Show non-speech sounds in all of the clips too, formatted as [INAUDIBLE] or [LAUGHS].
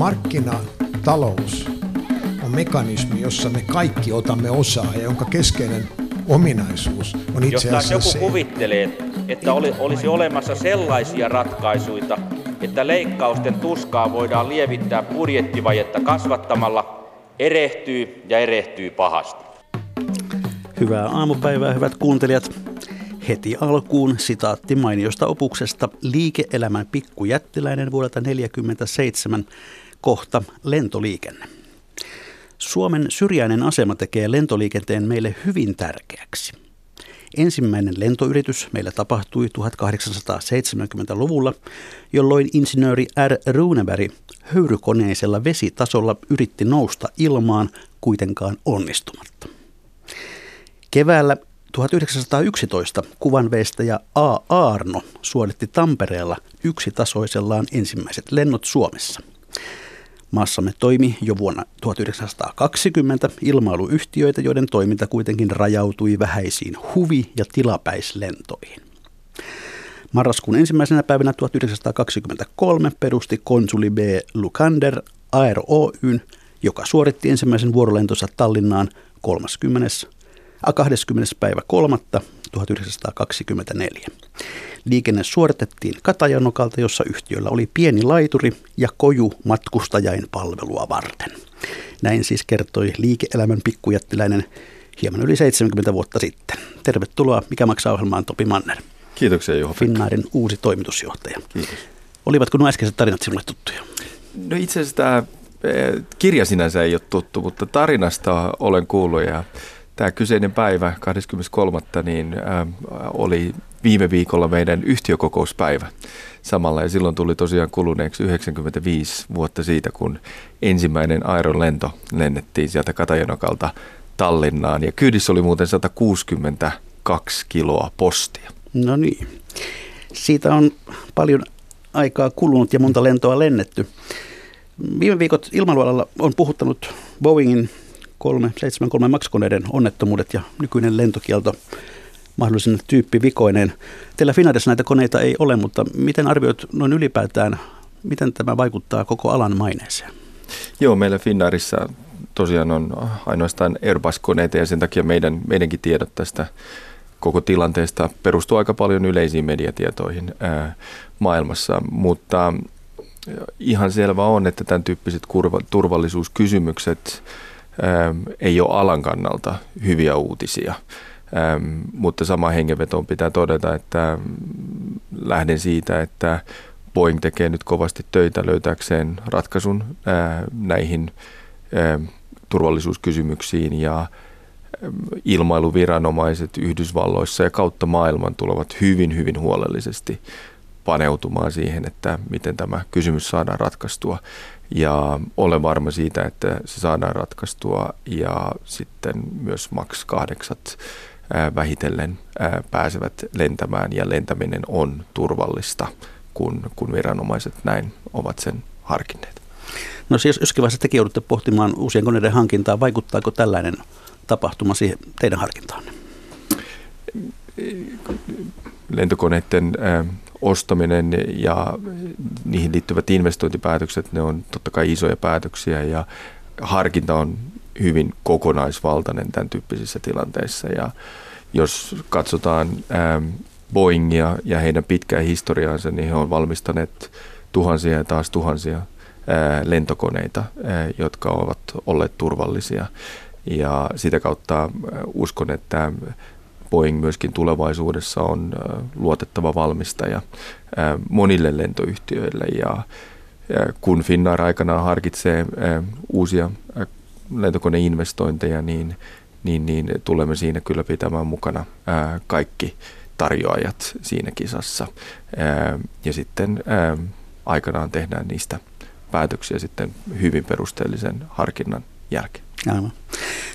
markkinatalous on mekanismi, jossa me kaikki otamme osaa ja jonka keskeinen ominaisuus on itse Jos asiassa joku se, kuvittelee, että oli, olisi olemassa sellaisia ratkaisuja, että leikkausten tuskaa voidaan lievittää budjettivajetta kasvattamalla, erehtyy ja erehtyy pahasti. Hyvää aamupäivää, hyvät kuuntelijat. Heti alkuun sitaatti mainiosta opuksesta Liike-elämän pikkujättiläinen vuodelta 1947, kohta lentoliikenne. Suomen syrjäinen asema tekee lentoliikenteen meille hyvin tärkeäksi. Ensimmäinen lentoyritys meillä tapahtui 1870-luvulla, jolloin insinööri R. Runeberg höyrykoneisella vesitasolla yritti nousta ilmaan kuitenkaan onnistumatta. Keväällä 1911 kuvanveistäjä A. Aarno suoritti Tampereella yksitasoisellaan ensimmäiset lennot Suomessa. Maassamme toimi jo vuonna 1920 ilmailuyhtiöitä, joiden toiminta kuitenkin rajautui vähäisiin huvi- ja tilapäislentoihin. Marraskuun ensimmäisenä päivänä 1923 perusti konsuli B. Lukander Aero Oyn, joka suoritti ensimmäisen vuorolentonsa Tallinnaan 30. 20. päivä 3. 1924. Liikenne suoritettiin Katajanokalta, jossa yhtiöllä oli pieni laituri ja koju matkustajain palvelua varten. Näin siis kertoi liike-elämän pikkujättiläinen hieman yli 70 vuotta sitten. Tervetuloa Mikä maksaa ohjelmaan Topi Manner. Kiitoksia Juha. Finnairin uusi toimitusjohtaja. Kiitos. Olivatko nuo äskeiset tarinat sinulle tuttuja? No itse asiassa tämä eh, kirja sinänsä ei ole tuttu, mutta tarinasta olen kuullut ja tämä kyseinen päivä 23. niin äh, oli viime viikolla meidän yhtiökokouspäivä samalla ja silloin tuli tosiaan kuluneeksi 95 vuotta siitä, kun ensimmäinen Airon lento lennettiin sieltä Katajanokalta Tallinnaan ja kyydissä oli muuten 162 kiloa postia. No niin. Siitä on paljon aikaa kulunut ja monta lentoa lennetty. Viime viikot ilmailualalla on puhuttanut Boeingin 737 MAX-koneiden onnettomuudet ja nykyinen lentokielto mahdollisen tyyppivikoineen. Teillä Finnairissa näitä koneita ei ole, mutta miten arvioit noin ylipäätään, miten tämä vaikuttaa koko alan maineeseen? Joo, meillä Finnairissa tosiaan on ainoastaan Airbus-koneita ja sen takia meidän, meidänkin tiedot tästä koko tilanteesta perustuu aika paljon yleisiin mediatietoihin ää, maailmassa, mutta ihan selvä on, että tämän tyyppiset kurva, turvallisuuskysymykset ää, ei ole alan kannalta hyviä uutisia. Ähm, mutta sama hengenvetoon pitää todeta, että lähden siitä, että Boeing tekee nyt kovasti töitä löytääkseen ratkaisun ää, näihin ää, turvallisuuskysymyksiin ja ilmailuviranomaiset Yhdysvalloissa ja kautta maailman tulevat hyvin, hyvin huolellisesti paneutumaan siihen, että miten tämä kysymys saadaan ratkaistua. Ja olen varma siitä, että se saadaan ratkaistua ja sitten myös MAX 8 vähitellen pääsevät lentämään ja lentäminen on turvallista, kun, kun viranomaiset näin ovat sen harkinneet. No siis joskin vaiheessa tekin joudutte pohtimaan uusien koneiden hankintaa. Vaikuttaako tällainen tapahtuma siihen teidän harkintaanne? Lentokoneiden ostaminen ja niihin liittyvät investointipäätökset, ne on totta kai isoja päätöksiä ja harkinta on hyvin kokonaisvaltainen tämän tyyppisissä tilanteissa ja jos katsotaan ähm, Boeingia ja heidän pitkää historiaansa, niin he on valmistaneet tuhansia ja taas tuhansia äh, lentokoneita, äh, jotka ovat olleet turvallisia. Ja sitä kautta äh, uskon, että Boeing myöskin tulevaisuudessa on luotettava valmistaja monille lentoyhtiöille. Ja kun Finnair aikanaan harkitsee uusia lentokoneinvestointeja, niin niin, niin tulemme siinä kyllä pitämään mukana ää, kaikki tarjoajat siinä kisassa. Ää, ja sitten ää, aikanaan tehdään niistä päätöksiä sitten hyvin perusteellisen harkinnan jälkeen. Aivan.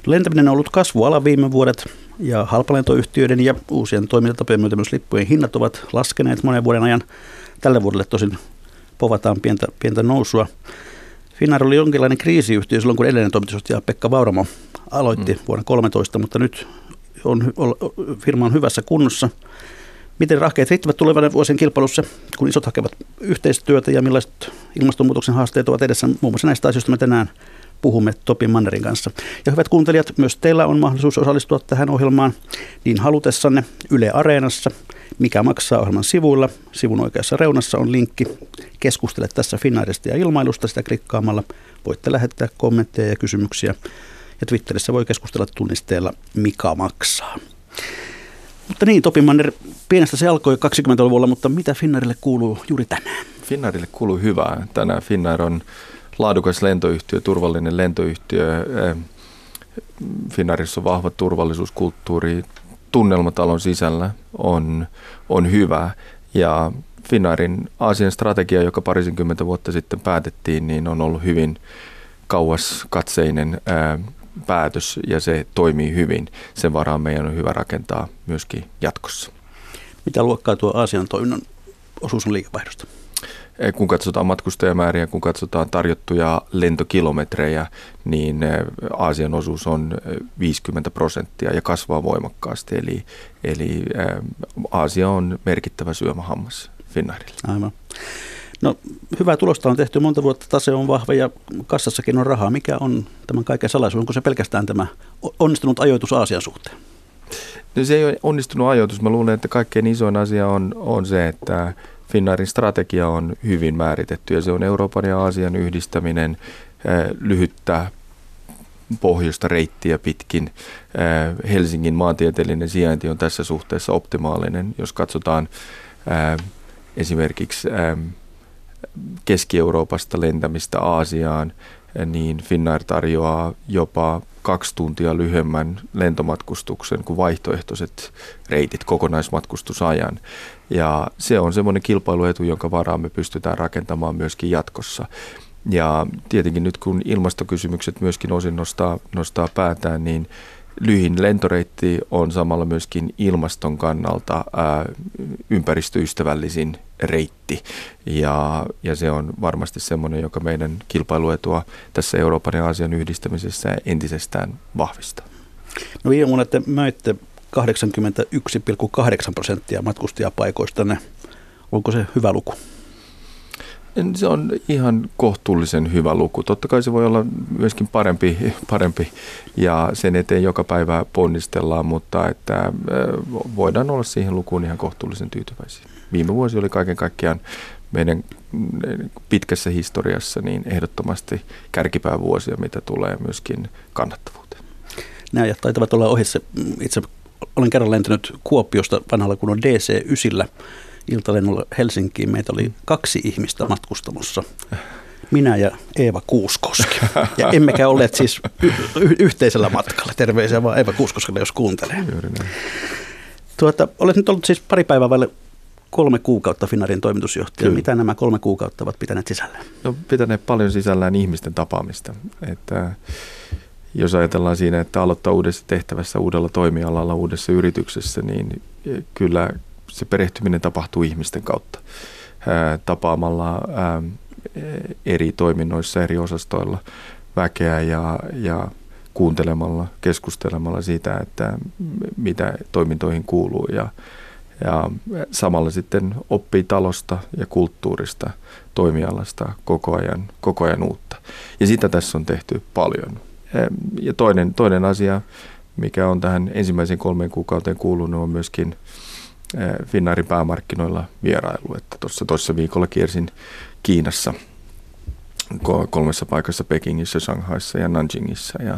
Lentäminen on ollut kasvuala viime vuodet ja halpalentoyhtiöiden ja uusien toimintatapojen myötä myös lippujen hinnat ovat laskeneet monen vuoden ajan. Tälle vuodelle tosin povataan pientä, pientä nousua. Finnair oli jonkinlainen kriisiyhtiö silloin, kun edellinen toimitusjohtaja Pekka Vauramo aloitti mm. vuonna 2013, mutta nyt on, firma on hyvässä kunnossa. Miten rahkeet riittävät tulevan vuosien kilpailussa, kun isot hakevat yhteistyötä ja millaiset ilmastonmuutoksen haasteet ovat edessä? Muun muassa näistä asioista me tänään puhumme Topi Mannerin kanssa. Ja hyvät kuuntelijat, myös teillä on mahdollisuus osallistua tähän ohjelmaan niin halutessanne Yle Areenassa, mikä maksaa ohjelman sivuilla. Sivun oikeassa reunassa on linkki Keskustele tässä Finnairista ja ilmailusta sitä klikkaamalla. Voitte lähettää kommentteja ja kysymyksiä. Ja Twitterissä voi keskustella tunnisteella Mikä maksaa. Mutta niin, Topi Manner, pienestä se alkoi 20-luvulla, mutta mitä Finnairille kuuluu juuri tänään? Finnairille kuuluu hyvää. Tänään Finnair on laadukas lentoyhtiö, turvallinen lentoyhtiö. Eh, Finnairissa on vahva turvallisuuskulttuuri. Tunnelmatalon sisällä on, on hyvä. Ja Finnairin Aasian strategia, joka parisenkymmentä vuotta sitten päätettiin, niin on ollut hyvin kauas katseinen ää, päätös ja se toimii hyvin. Sen varaan meidän on hyvä rakentaa myöskin jatkossa. Mitä luokkaa tuo Aasian toiminnan osuus on liikevaihdosta? Kun katsotaan matkustajamääriä, kun katsotaan tarjottuja lentokilometrejä, niin Aasian osuus on 50 prosenttia ja kasvaa voimakkaasti. Eli, eli Aasia on merkittävä syömähammas Finnairille. Aivan. No, hyvää tulosta on tehty monta vuotta, tase on vahva ja kassassakin on rahaa. Mikä on tämän kaiken salaisuus? Onko se pelkästään tämä onnistunut ajoitus Aasian suhteen? No se ei ole onnistunut ajoitus. Mä luulen, että kaikkein isoin asia on, on se, että Finnairin strategia on hyvin määritetty ja se on Euroopan ja Aasian yhdistäminen eh, lyhyttä pohjoista reittiä pitkin. Eh, Helsingin maantieteellinen sijainti on tässä suhteessa optimaalinen. Jos katsotaan eh, esimerkiksi Keski-Euroopasta lentämistä Aasiaan, niin Finnair tarjoaa jopa kaksi tuntia lyhyemmän lentomatkustuksen kuin vaihtoehtoiset reitit kokonaismatkustusajan. Ja se on semmoinen kilpailuetu, jonka varaan me pystytään rakentamaan myöskin jatkossa. Ja tietenkin nyt kun ilmastokysymykset myöskin osin nostaa, nostaa päätään, niin lyhin lentoreitti on samalla myöskin ilmaston kannalta ää, ympäristöystävällisin reitti. Ja, ja se on varmasti semmoinen, joka meidän kilpailuetua tässä Euroopan ja Aasian yhdistämisessä entisestään vahvistaa. No viime vuonna te möitte 81,8 prosenttia matkustajapaikoista. Onko se hyvä luku? Se on ihan kohtuullisen hyvä luku. Totta kai se voi olla myöskin parempi, parempi ja sen eteen joka päivä ponnistellaan, mutta että voidaan olla siihen lukuun ihan kohtuullisen tyytyväisiä. Viime vuosi oli kaiken kaikkiaan meidän pitkässä historiassa niin ehdottomasti kärkipäävuosia, mitä tulee myöskin kannattavuuteen. Nämä taitavat olla ohissa. Itse olen kerran lentänyt Kuopiosta vanhalla kunnon DC-9 iltalennolla Helsinkiin. Meitä oli kaksi ihmistä matkustamossa. Minä ja Eeva Kuuskoski. Ja [LAUGHS] emmekä olleet siis y- y- yhteisellä matkalla. Terveisiä vaan Eeva Kuuskoskelle, jos kuuntelee. Tuota, olet nyt ollut siis pari päivää vaille kolme kuukautta Finarin toimitusjohtaja. Kyllä. Mitä nämä kolme kuukautta ovat pitäneet sisällään? No, pitäneet paljon sisällään ihmisten tapaamista. Että jos ajatellaan siinä, että aloittaa uudessa tehtävässä, uudella toimialalla, uudessa yrityksessä, niin kyllä se perehtyminen tapahtuu ihmisten kautta tapaamalla eri toiminnoissa, eri osastoilla väkeä ja, ja kuuntelemalla, keskustelemalla siitä, että mitä toimintoihin kuuluu ja, ja samalla sitten oppii talosta ja kulttuurista, toimialasta koko ajan, koko ajan uutta. Ja sitä tässä on tehty paljon. Ja toinen, toinen asia, mikä on tähän ensimmäisen kolmeen kuukauteen kuulunut, on myöskin Finnairin päämarkkinoilla vierailu. Että tuossa toisessa viikolla kiersin Kiinassa kolmessa paikassa Pekingissä, Shanghaissa ja Nanjingissa ja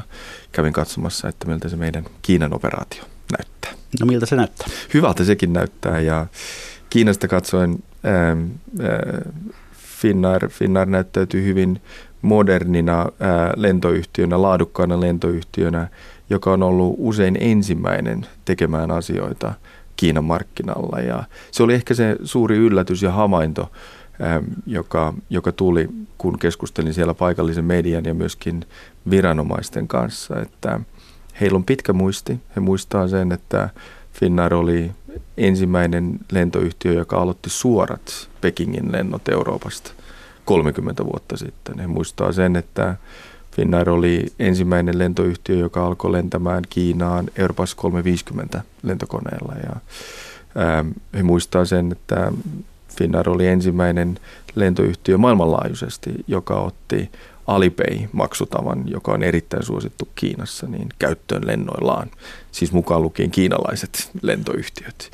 kävin katsomassa, että miltä se meidän Kiinan operaatio näyttää. No miltä se näyttää? Hyvältä sekin näyttää ja Kiinasta katsoen ää, ää, Finnair, Finnair näyttäytyy hyvin modernina ää, lentoyhtiönä, laadukkaana lentoyhtiönä, joka on ollut usein ensimmäinen tekemään asioita Kiinan markkinalla. Ja se oli ehkä se suuri yllätys ja havainto, joka, joka tuli, kun keskustelin siellä paikallisen median ja myöskin viranomaisten kanssa, että heillä on pitkä muisti. He muistaa sen, että Finnair oli ensimmäinen lentoyhtiö, joka aloitti suorat Pekingin lennot Euroopasta 30 vuotta sitten. He muistaa sen, että Finnair oli ensimmäinen lentoyhtiö, joka alkoi lentämään Kiinaan Airbus 350 lentokoneella ja He muistaa sen, että Finnair oli ensimmäinen lentoyhtiö maailmanlaajuisesti, joka otti Alipay-maksutavan, joka on erittäin suosittu Kiinassa, niin käyttöön lennoillaan, siis mukaan lukien kiinalaiset lentoyhtiöt.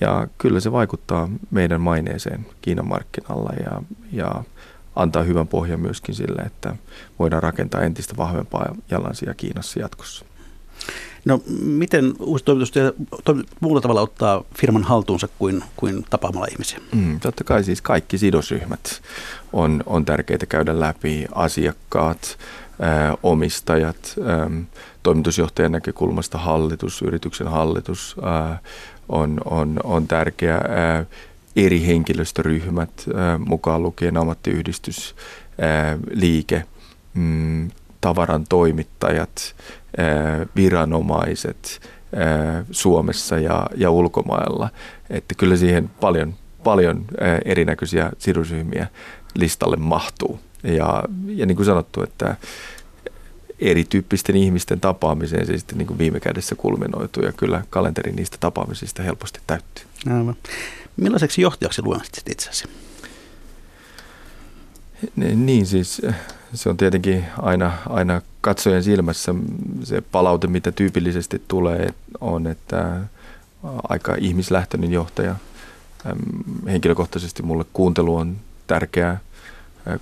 Ja kyllä se vaikuttaa meidän maineeseen Kiinan markkinalla ja, ja antaa hyvän pohjan myöskin sille, että voidaan rakentaa entistä vahvempaa jalansia Kiinassa jatkossa. No miten uusi toimitustyö muulla tavalla ottaa firman haltuunsa kuin, kuin tapaamalla ihmisiä? Mm, totta kai siis kaikki sidosryhmät on, on tärkeitä käydä läpi. Asiakkaat, ää, omistajat, ää, toimitusjohtajan näkökulmasta hallitus, yrityksen hallitus ää, on, on, on tärkeä. Ää, eri henkilöstöryhmät, mukaan lukien ammattiyhdistys, ää, liike, mm, tavaran toimittajat, viranomaiset Suomessa ja, ja ulkomailla. Että kyllä siihen paljon, paljon erinäköisiä sidosryhmiä listalle mahtuu. Ja, ja niin kuin sanottu, että erityyppisten ihmisten tapaamiseen se sitten niin kuin viime kädessä kulminoituu ja kyllä kalenteri niistä tapaamisista helposti täyttyy. Aivan. Millaiseksi johtajaksi luonnehtit itseäsi? Niin siis se on tietenkin aina, aina katsojen silmässä se palaute, mitä tyypillisesti tulee, on, että aika ihmislähtöinen johtaja. Henkilökohtaisesti mulle kuuntelu on tärkeää.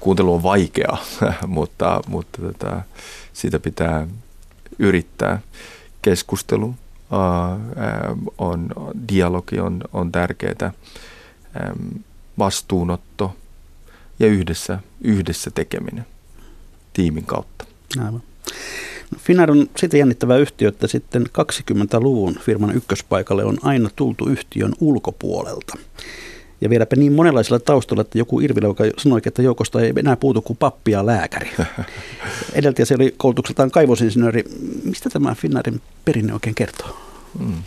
Kuuntelu on vaikeaa, [LAUGHS] mutta, mutta tota, sitä pitää yrittää. Keskustelu on, dialogi on, on tärkeää. Vastuunotto ja yhdessä, yhdessä tekeminen tiimin kautta. Aivan. No, Finnair on sitä jännittävä yhtiö, että sitten 20-luvun firman ykköspaikalle on aina tultu yhtiön ulkopuolelta. Ja vieläpä niin monenlaisilla taustalla, että joku Irvilä, joka sanoi, että joukosta ei enää puutu kuin pappi ja lääkäri. [LAUGHS] Edeltäjä se oli koulutukseltaan kaivosinsinööri. Mistä tämä Finnairin perinne oikein kertoo? Hmm.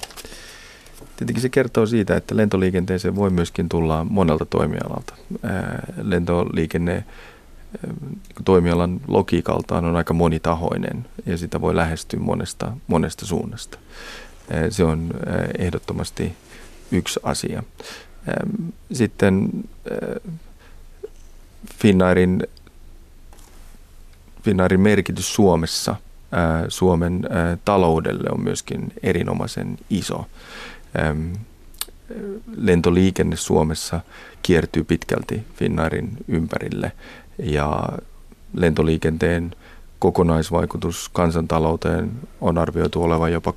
Tietenkin se kertoo siitä, että lentoliikenteeseen voi myöskin tulla monelta toimialalta. Lentoliikenne toimialan logiikaltaan on aika monitahoinen ja sitä voi lähestyä monesta, monesta suunnasta. Se on ehdottomasti yksi asia. Sitten Finnairin, Finnairin merkitys Suomessa, Suomen taloudelle on myöskin erinomaisen iso. Lentoliikenne Suomessa kiertyy pitkälti Finnairin ympärille ja lentoliikenteen kokonaisvaikutus kansantalouteen on arvioitu olevan jopa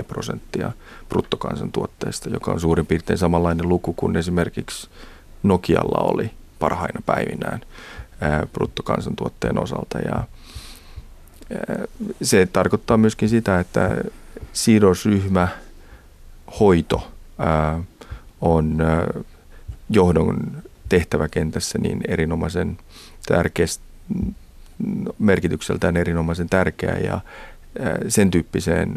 3-4 prosenttia bruttokansantuotteesta, joka on suurin piirtein samanlainen luku kuin esimerkiksi Nokialla oli parhaina päivinään bruttokansantuotteen osalta. Ja se tarkoittaa myöskin sitä, että sidosryhmä hoito on johdon tehtäväkentässä niin erinomaisen tärkeä, merkitykseltään erinomaisen tärkeä ja sen tyyppiseen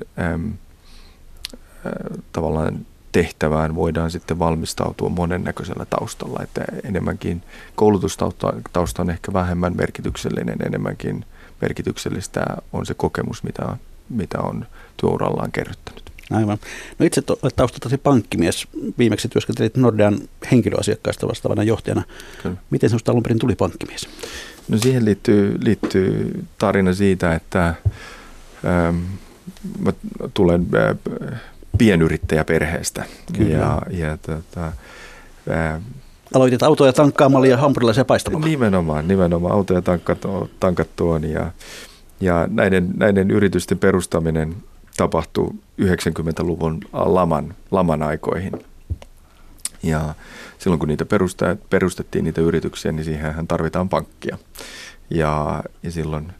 tavallaan tehtävään voidaan sitten valmistautua monennäköisellä taustalla, että enemmänkin koulutustausta on ehkä vähemmän merkityksellinen, enemmänkin merkityksellistä on se kokemus, mitä, mitä on työurallaan kerryttänyt. Aivan. No itse olet taustaltasi pankkimies. Viimeksi työskentelit Nordean henkilöasiakkaista vastaavana johtajana. Kyllä. Miten sinusta alun perin tuli pankkimies? No siihen liittyy, liittyy tarina siitä, että ähm, mä tulen äh, pienyrittäjäperheestä. Kyllä. Ja, ja tota, äh, Aloitit autoja tankkaamalla ja hampurilaisia paistamalla. Nimenomaan, nimenomaan autoja tankattuun ja, ja näiden, näiden yritysten perustaminen tapahtui 90-luvun laman, laman aikoihin. Ja silloin kun niitä perustettiin, niitä yrityksiä, niin siihen tarvitaan pankkia. Ja, ja silloin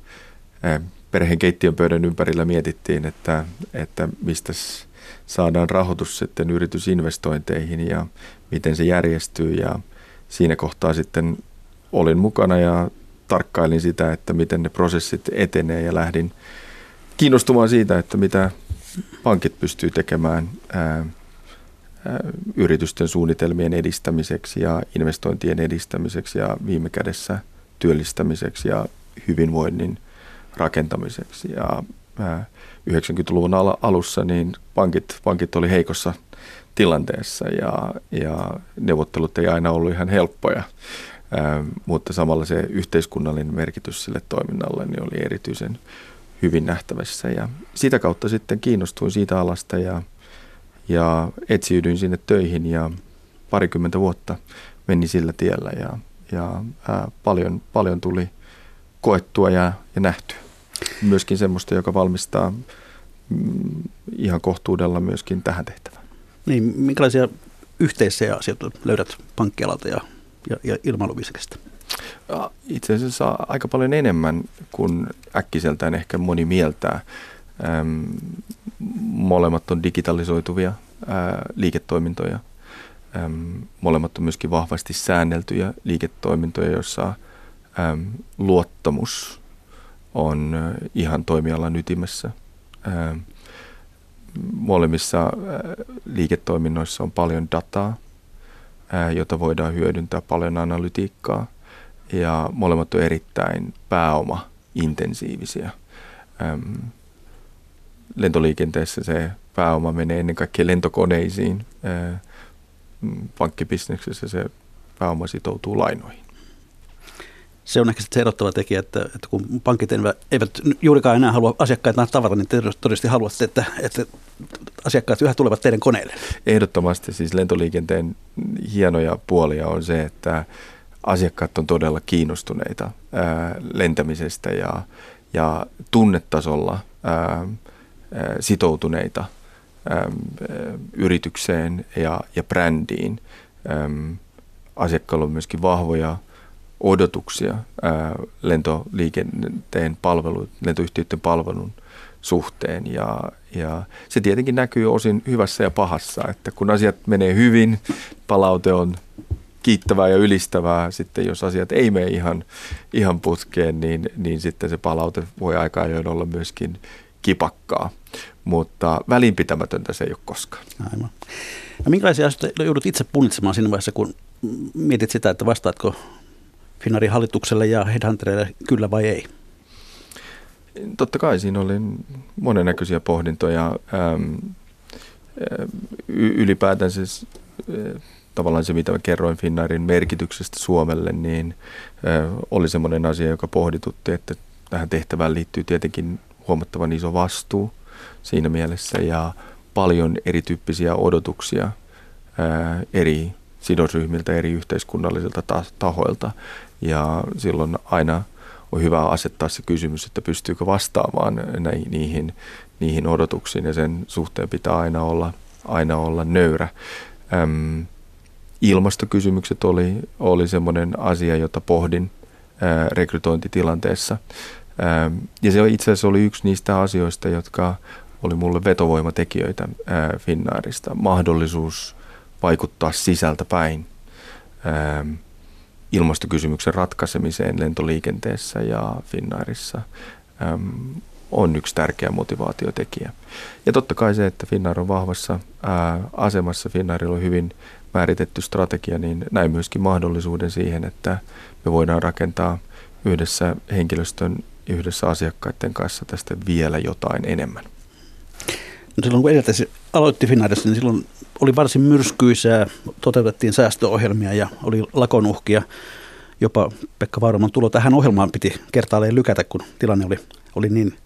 eh, perheen keittiön pöydän ympärillä mietittiin, että, että mistä saadaan rahoitus sitten yritysinvestointeihin ja miten se järjestyy. Ja siinä kohtaa sitten olin mukana ja tarkkailin sitä, että miten ne prosessit etenee ja lähdin kiinnostumaan siitä, että mitä pankit pystyy tekemään ää, ää, yritysten suunnitelmien edistämiseksi ja investointien edistämiseksi ja viime kädessä työllistämiseksi ja hyvinvoinnin rakentamiseksi. Ja ää, 90-luvun alussa niin pankit, pankit oli heikossa tilanteessa ja, ja neuvottelut ei aina ollut ihan helppoja, ää, mutta samalla se yhteiskunnallinen merkitys sille toiminnalle niin oli erityisen hyvin nähtävissä ja sitä kautta sitten kiinnostuin siitä alasta ja, ja etsiydyin sinne töihin ja parikymmentä vuotta meni sillä tiellä ja, ja ää, paljon, paljon tuli koettua ja, ja nähtyä. Myöskin semmoista, joka valmistaa mm, ihan kohtuudella myöskin tähän tehtävään. Niin, minkälaisia yhteisiä asioita löydät pankkialalta ja, ja, ja ilmailuvisekestä? Itse asiassa aika paljon enemmän kuin äkkiseltään ehkä moni mieltää. Ähm, molemmat on digitalisoituvia ää, liiketoimintoja. Ähm, molemmat on myöskin vahvasti säänneltyjä liiketoimintoja, joissa ähm, luottamus on ihan toimialan ytimessä. Molemmissa liiketoiminnoissa on paljon dataa, jota voidaan hyödyntää, paljon analytiikkaa ja molemmat on erittäin pääoma-intensiivisiä. Lentoliikenteessä se pääoma menee ennen kaikkea lentokoneisiin, pankkibisneksessä se pääoma sitoutuu lainoihin se on ehkä se erottava tekijä, että, että kun pankit eivät juurikaan enää halua asiakkaita tavata, niin te todennäköisesti haluatte, että, että asiakkaat yhä tulevat teidän koneille. Ehdottomasti siis lentoliikenteen hienoja puolia on se, että asiakkaat on todella kiinnostuneita ää, lentämisestä ja, ja tunnetasolla ää, sitoutuneita yritykseen ja, ja brändiin. Asiakkailla on myöskin vahvoja odotuksia ää, lentoliikenteen palvelu, lentoyhtiöiden palvelun suhteen ja, ja se tietenkin näkyy osin hyvässä ja pahassa, että kun asiat menee hyvin, palaute on kiittävää ja ylistävää. Sitten jos asiat ei mene ihan, ihan putkeen, niin, niin sitten se palaute voi aika ajoin olla myöskin kipakkaa. Mutta välinpitämätöntä se ei ole koskaan. Aivan. Ja minkälaisia asioita joudut itse punnitsemaan siinä vaiheessa, kun mietit sitä, että vastaatko Finnaarin hallitukselle ja Headhunterille kyllä vai ei? Totta kai siinä oli monennäköisiä pohdintoja. Ylipäätään siis tavallaan se, mitä mä kerroin Finnairin merkityksestä Suomelle, niin oli semmoinen asia, joka pohditutti, että tähän tehtävään liittyy tietenkin huomattavan iso vastuu siinä mielessä ja paljon erityyppisiä odotuksia eri sidosryhmiltä, eri yhteiskunnallisilta tahoilta. Ja silloin aina on hyvä asettaa se kysymys, että pystyykö vastaamaan näihin, niihin, niihin odotuksiin ja sen suhteen pitää aina olla, aina olla nöyrä. Öm, ilmastokysymykset oli, oli semmoinen asia, jota pohdin ää, rekrytointitilanteessa. Ää, ja se itse asiassa oli yksi niistä asioista, jotka oli mulle vetovoimatekijöitä ää, Finnairista. Mahdollisuus vaikuttaa sisältä päin. Ää, ilmastokysymyksen ratkaisemiseen lentoliikenteessä ja Finnairissa on yksi tärkeä motivaatiotekijä. Ja totta kai se, että Finnair on vahvassa ää, asemassa, Finnairilla on hyvin määritetty strategia, niin näin myöskin mahdollisuuden siihen, että me voidaan rakentaa yhdessä henkilöstön yhdessä asiakkaiden kanssa tästä vielä jotain enemmän. No silloin kun edeltäisi aloitti Finnairissa, niin silloin oli varsin myrskyisää, toteutettiin säästöohjelmia ja oli lakonuhkia. Jopa Pekka Vauroman tulo tähän ohjelmaan piti kertaalleen lykätä, kun tilanne oli, oli niin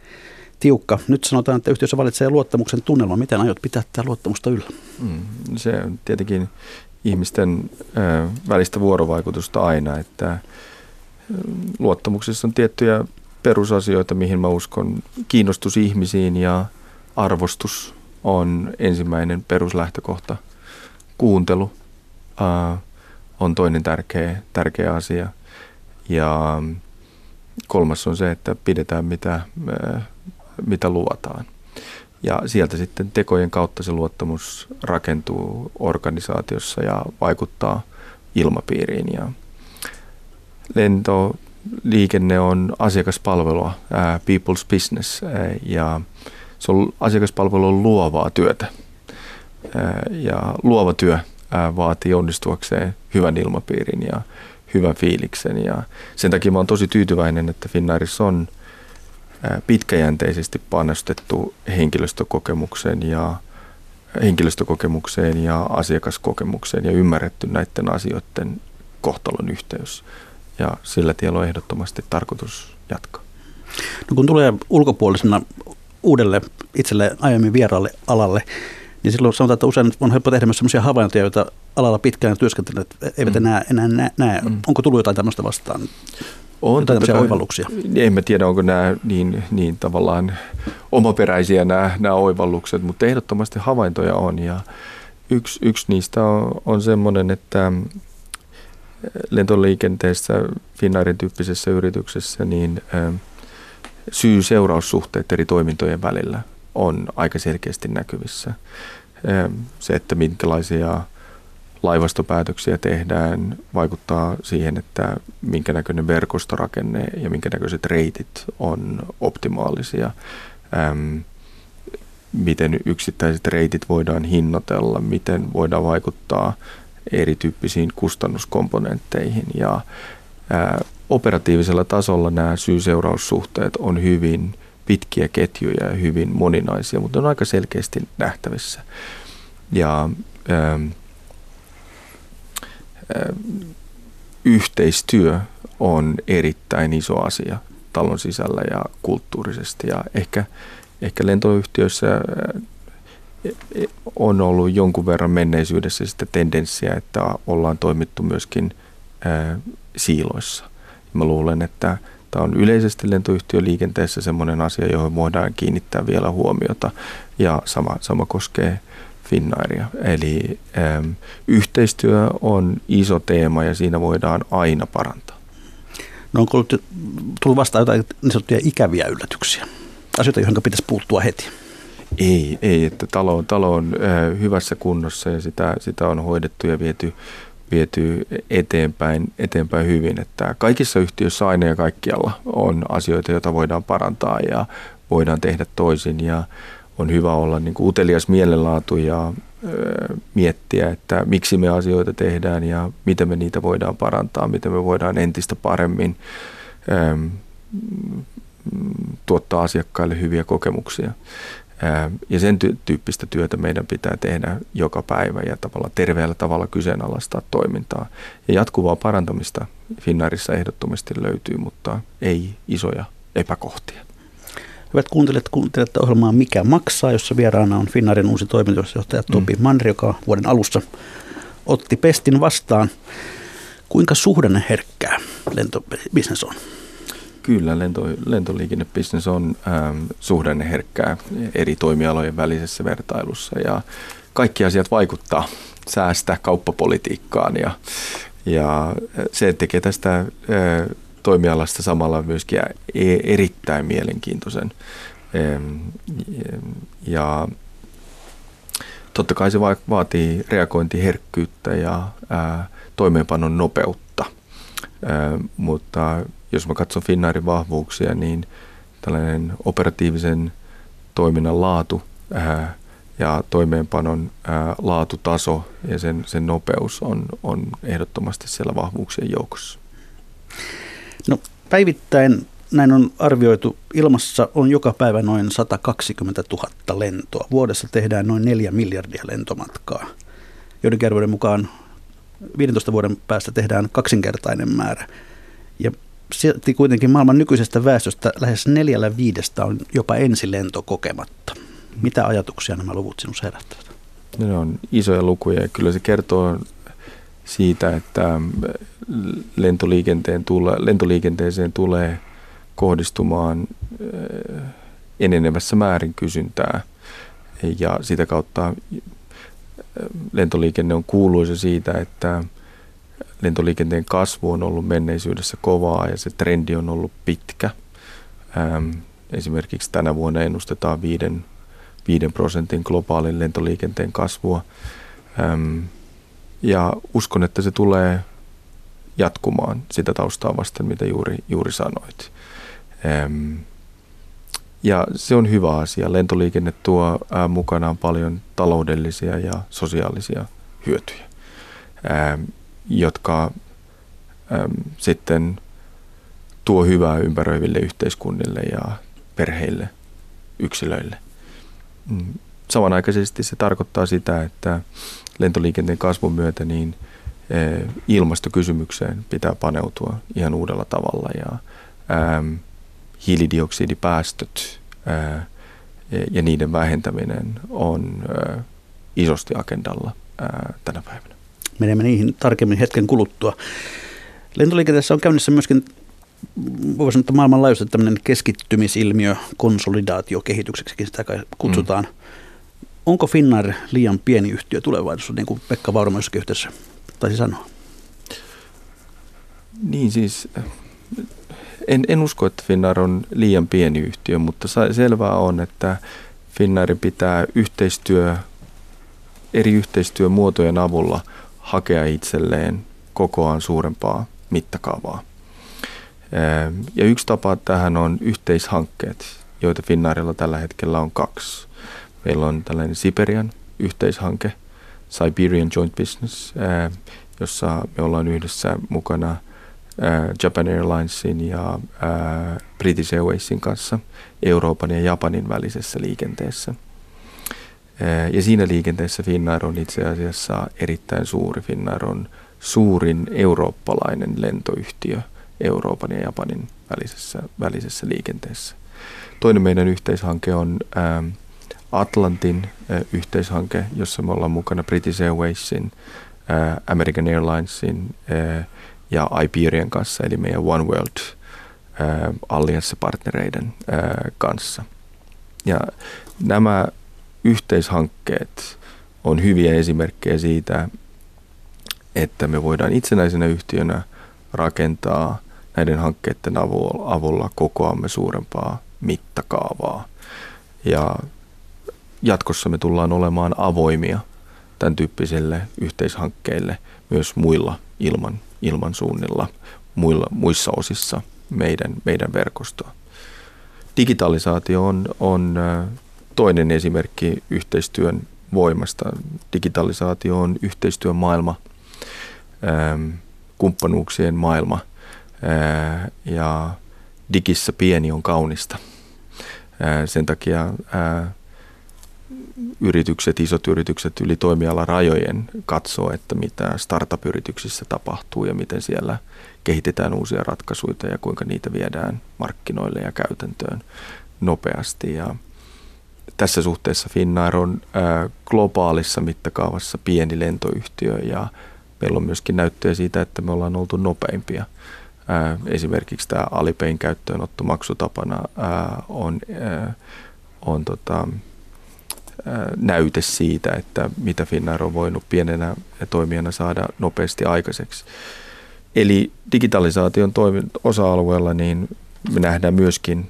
tiukka. Nyt sanotaan, että yhteisö valitsee luottamuksen tunnelma. Miten aiot pitää tätä luottamusta yllä? Mm, se on tietenkin ihmisten ö, välistä vuorovaikutusta aina, että luottamuksessa on tiettyjä perusasioita, mihin mä uskon. Kiinnostus ihmisiin ja arvostus on ensimmäinen peruslähtökohta. Kuuntelu ää, on toinen tärkeä, tärkeä asia. Ja kolmas on se, että pidetään mitä, ää, mitä luotaan. Ja sieltä sitten tekojen kautta se luottamus rakentuu organisaatiossa ja vaikuttaa ilmapiiriin. Ja lentoliikenne on asiakaspalvelua, people's business, ja se on asiakaspalvelu on luovaa työtä. Ja luova työ vaatii onnistuakseen hyvän ilmapiirin ja hyvän fiiliksen. Ja sen takia mä tosi tyytyväinen, että Finnairissa on pitkäjänteisesti panostettu henkilöstökokemuksen ja henkilöstökokemukseen ja asiakaskokemukseen ja ymmärretty näiden asioiden kohtalon yhteys. Ja sillä tiellä on ehdottomasti tarkoitus jatkaa. No kun tulee ulkopuolisena uudelle itselle aiemmin vieraalle alalle, niin silloin sanotaan, että usein on helppo tehdä myös sellaisia havaintoja, joita alalla pitkään työskentelyt eivät mm. enää, enää näe. Mm. Onko tullut jotain tämmöistä vastaan? On jotain tämmöisiä oivalluksia? En mä tiedä, onko nämä niin, niin tavallaan omaperäisiä nämä, nämä oivallukset, mutta ehdottomasti havaintoja on. Ja yksi, yksi niistä on, on semmoinen, että lentoliikenteessä, Finnairin tyyppisessä yrityksessä, niin syy-seuraussuhteet eri toimintojen välillä on aika selkeästi näkyvissä. Se, että minkälaisia laivastopäätöksiä tehdään, vaikuttaa siihen, että minkä näköinen verkostorakenne ja minkä näköiset reitit on optimaalisia. Miten yksittäiset reitit voidaan hinnoitella, miten voidaan vaikuttaa erityyppisiin kustannuskomponentteihin ja ää, operatiivisella tasolla nämä syy-seuraussuhteet on hyvin pitkiä ketjuja ja hyvin moninaisia, mutta on aika selkeästi nähtävissä. Ja ää, ää, yhteistyö on erittäin iso asia talon sisällä ja kulttuurisesti ja ehkä, ehkä lentoyhtiöissä on ollut jonkun verran menneisyydessä sitä tendenssiä, että ollaan toimittu myöskin ää, siiloissa. Mä luulen, että tämä on yleisesti lentoyhtiöliikenteessä semmoinen asia, johon voidaan kiinnittää vielä huomiota ja sama, sama koskee Finnairia. Eli äm, yhteistyö on iso teema ja siinä voidaan aina parantaa. No onko ollut, tullut vastaan jotain niin sanottuja ikäviä yllätyksiä? Asioita, joihin pitäisi puuttua heti? Ei, ei että talo, talo on äh, hyvässä kunnossa ja sitä, sitä on hoidettu ja viety, viety eteenpäin, eteenpäin hyvin. Että kaikissa yhtiöissä aina ja kaikkialla on asioita, joita voidaan parantaa ja voidaan tehdä toisin ja on hyvä olla niin kuin utelias mielenlaatu ja ö, miettiä, että miksi me asioita tehdään ja miten me niitä voidaan parantaa, miten me voidaan entistä paremmin ö, tuottaa asiakkaille hyviä kokemuksia. Ja sen tyyppistä työtä meidän pitää tehdä joka päivä ja tavalla terveellä tavalla kyseenalaistaa toimintaa. Ja jatkuvaa parantamista Finnairissa ehdottomasti löytyy, mutta ei isoja epäkohtia. Hyvät kuuntelijat, kuuntelette ohjelmaa Mikä maksaa, jossa vieraana on Finnairin uusi toimitusjohtaja Topi mm. Mandri, joka vuoden alussa otti pestin vastaan. Kuinka suhdanneherkkää lentobisnes on? Kyllä, lento, lentoliikennebisnes on ähm, suhdanneherkkää eri toimialojen välisessä vertailussa ja kaikki asiat vaikuttaa säästä kauppapolitiikkaan ja, ja se tekee tästä äh, toimialasta samalla myöskin e, erittäin mielenkiintoisen. Ähm, ja totta kai se vaatii reagointiherkkyyttä ja äh, toimeenpanon nopeutta, äh, mutta jos mä katson Finnairin vahvuuksia, niin tällainen operatiivisen toiminnan laatu ää, ja toimeenpanon ää, laatutaso ja sen, sen nopeus on, on ehdottomasti siellä vahvuuksien joukossa. No päivittäin näin on arvioitu, ilmassa on joka päivä noin 120 000 lentoa. Vuodessa tehdään noin 4 miljardia lentomatkaa. Joidenkin mukaan 15 vuoden päästä tehdään kaksinkertainen määrä. Ja silti kuitenkin maailman nykyisestä väestöstä lähes neljällä viidestä on jopa ensilento kokematta. Mitä ajatuksia nämä luvut sinussa herättävät? Ne on isoja lukuja ja kyllä se kertoo siitä, että lentoliikenteen tule, lentoliikenteeseen tulee kohdistumaan eh, enenevässä määrin kysyntää ja sitä kautta eh, lentoliikenne on kuuluisa siitä, että lentoliikenteen kasvu on ollut menneisyydessä kovaa ja se trendi on ollut pitkä. Ähm, esimerkiksi tänä vuonna ennustetaan 5, 5 prosentin globaalin lentoliikenteen kasvua. Ähm, ja uskon, että se tulee jatkumaan sitä taustaa vasten, mitä juuri, juuri sanoit. Ähm, ja se on hyvä asia. Lentoliikenne tuo äh, mukanaan paljon taloudellisia ja sosiaalisia hyötyjä jotka äm, sitten tuo hyvää ympäröiville yhteiskunnille ja perheille, yksilöille. Mm. samanaikaisesti se tarkoittaa sitä, että lentoliikenteen kasvun myötä niin ilmastokysymykseen pitää paneutua ihan uudella tavalla ja hiilidioksidipäästöt ja niiden vähentäminen on isosti agendalla tänä päivänä. Menemme niihin tarkemmin hetken kuluttua. Lentoliikenteessä on käynnissä myöskin voisi sanoa, maailmanlaajuisesti tämmöinen keskittymisilmiö, konsolidaatiokehitykseksi sitä kai kutsutaan. Mm. Onko Finnair liian pieni yhtiö tulevaisuudessa, niin kuin Pekka Vauramo jossakin yhteydessä taisi sanoa? Niin siis, en, en usko, että Finnair on liian pieni yhtiö, mutta selvää on, että Finnairin pitää yhteistyö, eri yhteistyömuotojen avulla hakea itselleen kokoaan suurempaa mittakaavaa. Ja yksi tapa tähän on yhteishankkeet, joita Finnairilla tällä hetkellä on kaksi. Meillä on tällainen Siberian yhteishanke, Siberian Joint Business, jossa me ollaan yhdessä mukana Japan Airlinesin ja British Airwaysin kanssa Euroopan ja Japanin välisessä liikenteessä. Ja siinä liikenteessä Finnair on itse asiassa erittäin suuri. Finnair on suurin eurooppalainen lentoyhtiö Euroopan ja Japanin välisessä, välisessä liikenteessä. Toinen meidän yhteishanke on Atlantin yhteishanke, jossa me ollaan mukana British Airwaysin, American Airlinesin ja Iberian kanssa, eli meidän One World allianssipartnereiden kanssa. Ja nämä yhteishankkeet on hyviä esimerkkejä siitä, että me voidaan itsenäisenä yhtiönä rakentaa näiden hankkeiden avulla kokoamme suurempaa mittakaavaa. Ja jatkossa me tullaan olemaan avoimia tämän tyyppisille yhteishankkeille myös muilla ilman, ilmansuunnilla, muilla, muissa osissa meidän, meidän verkostoa. Digitalisaatio on, on toinen esimerkki yhteistyön voimasta. Digitalisaatio on yhteistyön maailma, kumppanuuksien maailma ja digissä pieni on kaunista. Sen takia yritykset, isot yritykset yli toimialarajojen katsoo, että mitä startup-yrityksissä tapahtuu ja miten siellä kehitetään uusia ratkaisuja ja kuinka niitä viedään markkinoille ja käytäntöön nopeasti. Ja tässä suhteessa Finnair on globaalissa mittakaavassa pieni lentoyhtiö ja meillä on myöskin näyttöjä siitä, että me ollaan oltu nopeimpia. Esimerkiksi tämä Alipein käyttöönotto maksutapana on, on tota, näyte siitä, että mitä Finnair on voinut pienenä toimijana saada nopeasti aikaiseksi. Eli digitalisaation osa-alueella niin me nähdään myöskin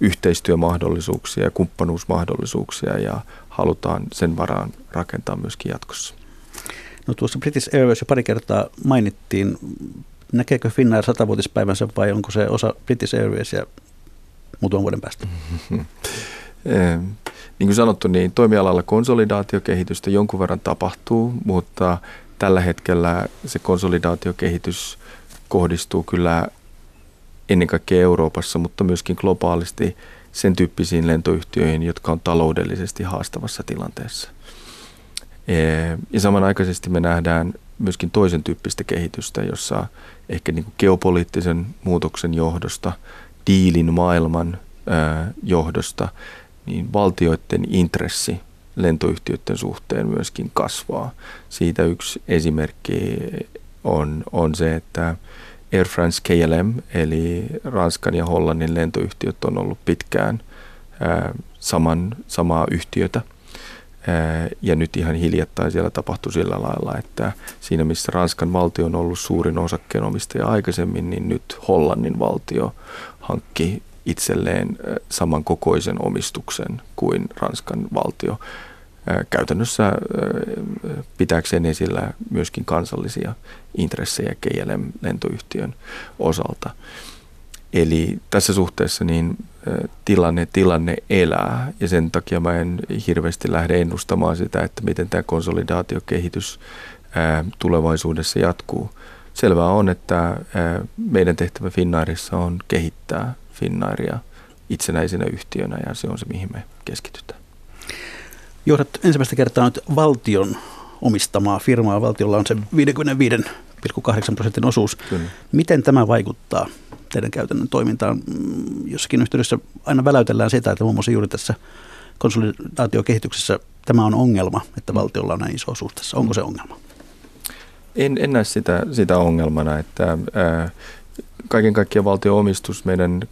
yhteistyömahdollisuuksia ja kumppanuusmahdollisuuksia ja halutaan sen varaan rakentaa myöskin jatkossa. No tuossa British Airways jo pari kertaa mainittiin. Näkeekö Finnair satavuotispäivänsä vai onko se osa British Airwaysia muutaman vuoden päästä? [LAUGHS] niin kuin sanottu, niin toimialalla konsolidaatiokehitystä jonkun verran tapahtuu, mutta tällä hetkellä se konsolidaatiokehitys kohdistuu kyllä ennen kaikkea Euroopassa, mutta myöskin globaalisti sen tyyppisiin lentoyhtiöihin, jotka on taloudellisesti haastavassa tilanteessa. Ja samanaikaisesti me nähdään myöskin toisen tyyppistä kehitystä, jossa ehkä niin kuin geopoliittisen muutoksen johdosta, diilin maailman johdosta niin valtioiden intressi lentoyhtiöiden suhteen myöskin kasvaa. Siitä yksi esimerkki on, on se, että Air France KLM, eli Ranskan ja Hollannin lentoyhtiöt on ollut pitkään ää, saman, samaa yhtiötä. Ja nyt ihan hiljattain siellä tapahtui sillä lailla, että siinä missä Ranskan valtio on ollut suurin osakkeenomistaja aikaisemmin, niin nyt Hollannin valtio hankki itselleen samankokoisen omistuksen kuin Ranskan valtio käytännössä pitääkseen esillä myöskin kansallisia intressejä KLM-lentoyhtiön osalta. Eli tässä suhteessa niin tilanne, tilanne elää ja sen takia mä en hirveästi lähde ennustamaan sitä, että miten tämä konsolidaatiokehitys tulevaisuudessa jatkuu. Selvää on, että meidän tehtävä Finnairissa on kehittää Finnairia itsenäisenä yhtiönä ja se on se, mihin me keskitytään. Johdat ensimmäistä kertaa nyt valtion omistamaa firmaa. Valtiolla on se 55,8 prosentin osuus. Kyllä. Miten tämä vaikuttaa teidän käytännön toimintaan? Mm, jossakin yhteydessä aina väläytellään sitä, että muun muassa juuri tässä konsolidaatiokehityksessä tämä on ongelma, että valtiolla on näin iso osuus tässä. Onko se ongelma? En, en näe sitä, sitä ongelmana, että ää, kaiken kaikkiaan valtion omistus meidän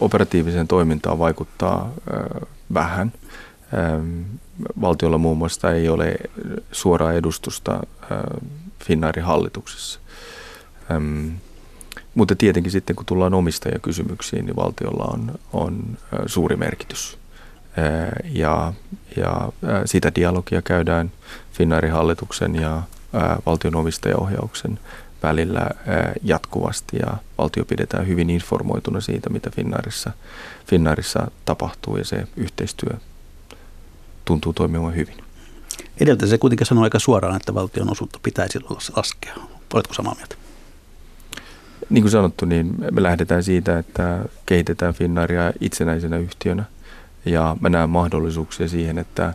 operatiiviseen toimintaan vaikuttaa ää, vähän. Ää, valtiolla muun muassa ei ole suoraa edustusta ää, Finnairin hallituksessa. Ähm, mutta tietenkin sitten kun tullaan omistajakysymyksiin, niin valtiolla on, on suuri merkitys. Ja, ja sitä dialogia käydään Finnairin hallituksen ja valtion omistajaohjauksen välillä jatkuvasti ja valtio pidetään hyvin informoituna siitä, mitä Finnairissa, Finnairissa tapahtuu ja se yhteistyö tuntuu toimimaan hyvin. Edeltä se kuitenkin sanoi aika suoraan, että valtion osuutta pitäisi laskea. Oletko samaa mieltä? Niin kuin sanottu, niin me lähdetään siitä, että kehitetään Finnairia itsenäisenä yhtiönä. Ja mä näen mahdollisuuksia siihen, että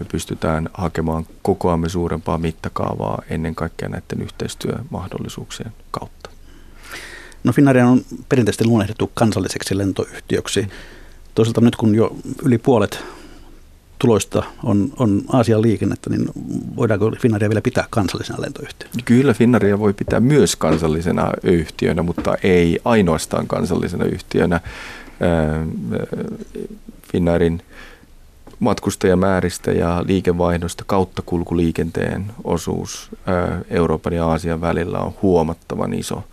me pystytään hakemaan kokoamme suurempaa mittakaavaa ennen kaikkea näiden yhteistyömahdollisuuksien kautta. No Finnairia on perinteisesti luonnehdittu kansalliseksi lentoyhtiöksi. Toisaalta nyt kun jo yli puolet tuloista on, on Aasian liikennettä, niin voidaanko Finnairia vielä pitää kansallisena lentoyhtiönä? Kyllä Finnairia voi pitää myös kansallisena yhtiönä, mutta ei ainoastaan kansallisena yhtiönä. Finnairin matkustajamääristä ja liikevaihdosta kautta kulkuliikenteen osuus Euroopan ja Aasian välillä on huomattavan iso,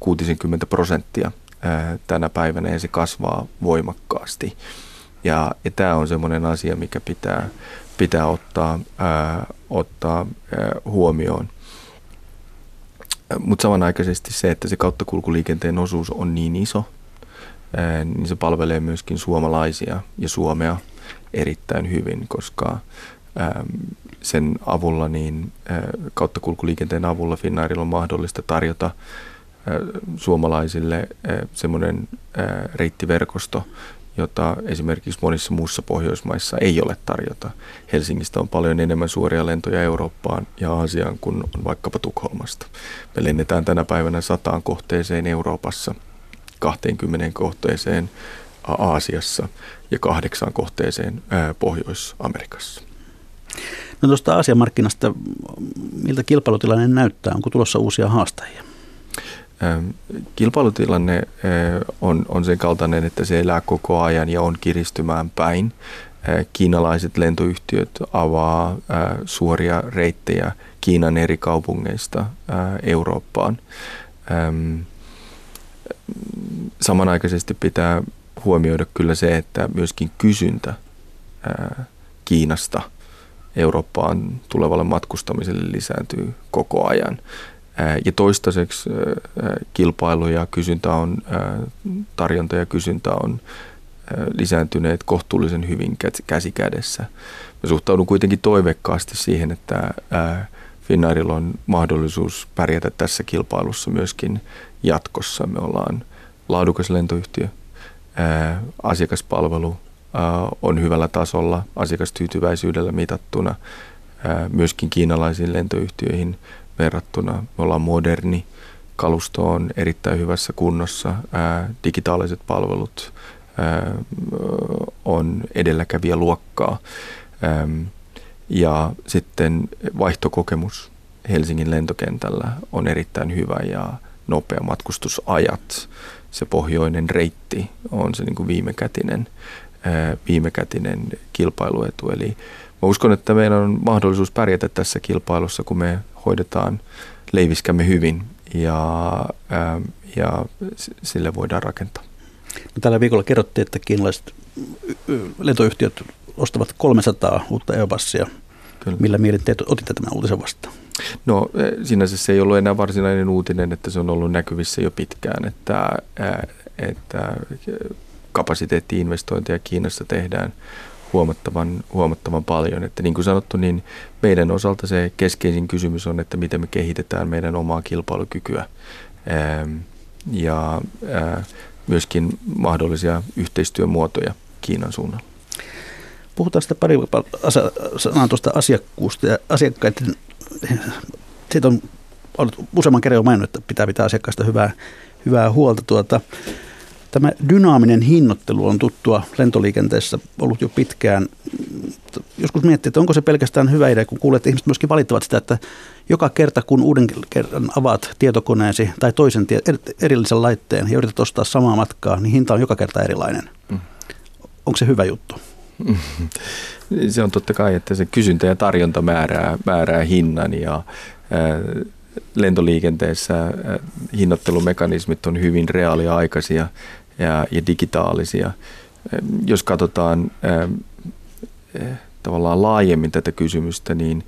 60 prosenttia tänä päivänä ja se kasvaa voimakkaasti. Ja, ja tämä on semmoinen asia, mikä pitää, pitää ottaa, ää, ottaa ää, huomioon. Mutta samanaikaisesti se, että se kauttakulkuliikenteen osuus on niin iso, ää, niin se palvelee myöskin suomalaisia ja Suomea erittäin hyvin, koska ää, sen avulla, niin ää, kauttakulkuliikenteen avulla Finnairilla on mahdollista tarjota suomalaisille semmoinen reittiverkosto, jota esimerkiksi monissa muussa Pohjoismaissa ei ole tarjota. Helsingistä on paljon enemmän suoria lentoja Eurooppaan ja Aasiaan kuin on vaikkapa Tukholmasta. Me lennetään tänä päivänä sataan kohteeseen Euroopassa, 20 kohteeseen Aasiassa ja kahdeksaan kohteeseen Pohjois-Amerikassa. No tuosta Aasian markkinasta, miltä kilpailutilanne näyttää? Onko tulossa uusia haastajia? Kilpailutilanne on, on sen kaltainen, että se elää koko ajan ja on kiristymään päin. Kiinalaiset lentoyhtiöt avaa suoria reittejä Kiinan eri kaupungeista Eurooppaan. Samanaikaisesti pitää huomioida kyllä se, että myöskin kysyntä Kiinasta Eurooppaan tulevalle matkustamiselle lisääntyy koko ajan. Ja toistaiseksi kilpailu ja kysyntä on, tarjonta ja kysyntä on lisääntyneet kohtuullisen hyvin käsi kädessä. Mä suhtaudun kuitenkin toivekkaasti siihen, että Finnairilla on mahdollisuus pärjätä tässä kilpailussa myöskin jatkossa. Me ollaan laadukas lentoyhtiö, asiakaspalvelu on hyvällä tasolla asiakastyytyväisyydellä mitattuna myöskin kiinalaisiin lentoyhtiöihin – verrattuna. Me ollaan moderni, kalusto on erittäin hyvässä kunnossa, digitaaliset palvelut on edelläkävijä luokkaa. Ja sitten vaihtokokemus Helsingin lentokentällä on erittäin hyvä ja nopea matkustusajat. Se pohjoinen reitti on se niin kuin viimekätinen, viimekätinen kilpailuetu. Eli mä uskon, että meillä on mahdollisuus pärjätä tässä kilpailussa, kun me hoidetaan leiviskämme hyvin ja, ää, ja sille voidaan rakentaa. No, tällä viikolla kerrottiin, että kiinalaiset lentoyhtiöt ostavat 300 uutta Airbusia. Kyllä. Millä mielin te otitte tämän uutisen vastaan? No sinänsä se ei ollut enää varsinainen uutinen, että se on ollut näkyvissä jo pitkään, että, että kapasiteetti-investointeja Kiinassa tehdään huomattavan, huomattavan paljon. Että niin kuin sanottu, niin meidän osalta se keskeisin kysymys on, että miten me kehitetään meidän omaa kilpailukykyä ja myöskin mahdollisia yhteistyömuotoja Kiinan suunnalla. Puhutaan sitten pari sanaa tuosta asiakkuusta ja asiakkaiden, siitä on ollut useamman kerran jo maininnut, että pitää pitää asiakkaista hyvää, hyvää huolta. Tuota, tämä dynaaminen hinnoittelu on tuttua lentoliikenteessä ollut jo pitkään. Joskus miettii, että onko se pelkästään hyvä idea, kun kuulet, että ihmiset myöskin valittavat sitä, että joka kerta kun uuden kerran avaat tietokoneesi tai toisen tie, erillisen laitteen ja yrität ostaa samaa matkaa, niin hinta on joka kerta erilainen. Mm. Onko se hyvä juttu? [LAUGHS] Se on totta kai, että se kysyntä ja tarjonta määrää, määrää hinnan ja lentoliikenteessä hinnoittelumekanismit on hyvin reaaliaikaisia ja, ja digitaalisia. Jos katsotaan tavallaan laajemmin tätä kysymystä, niin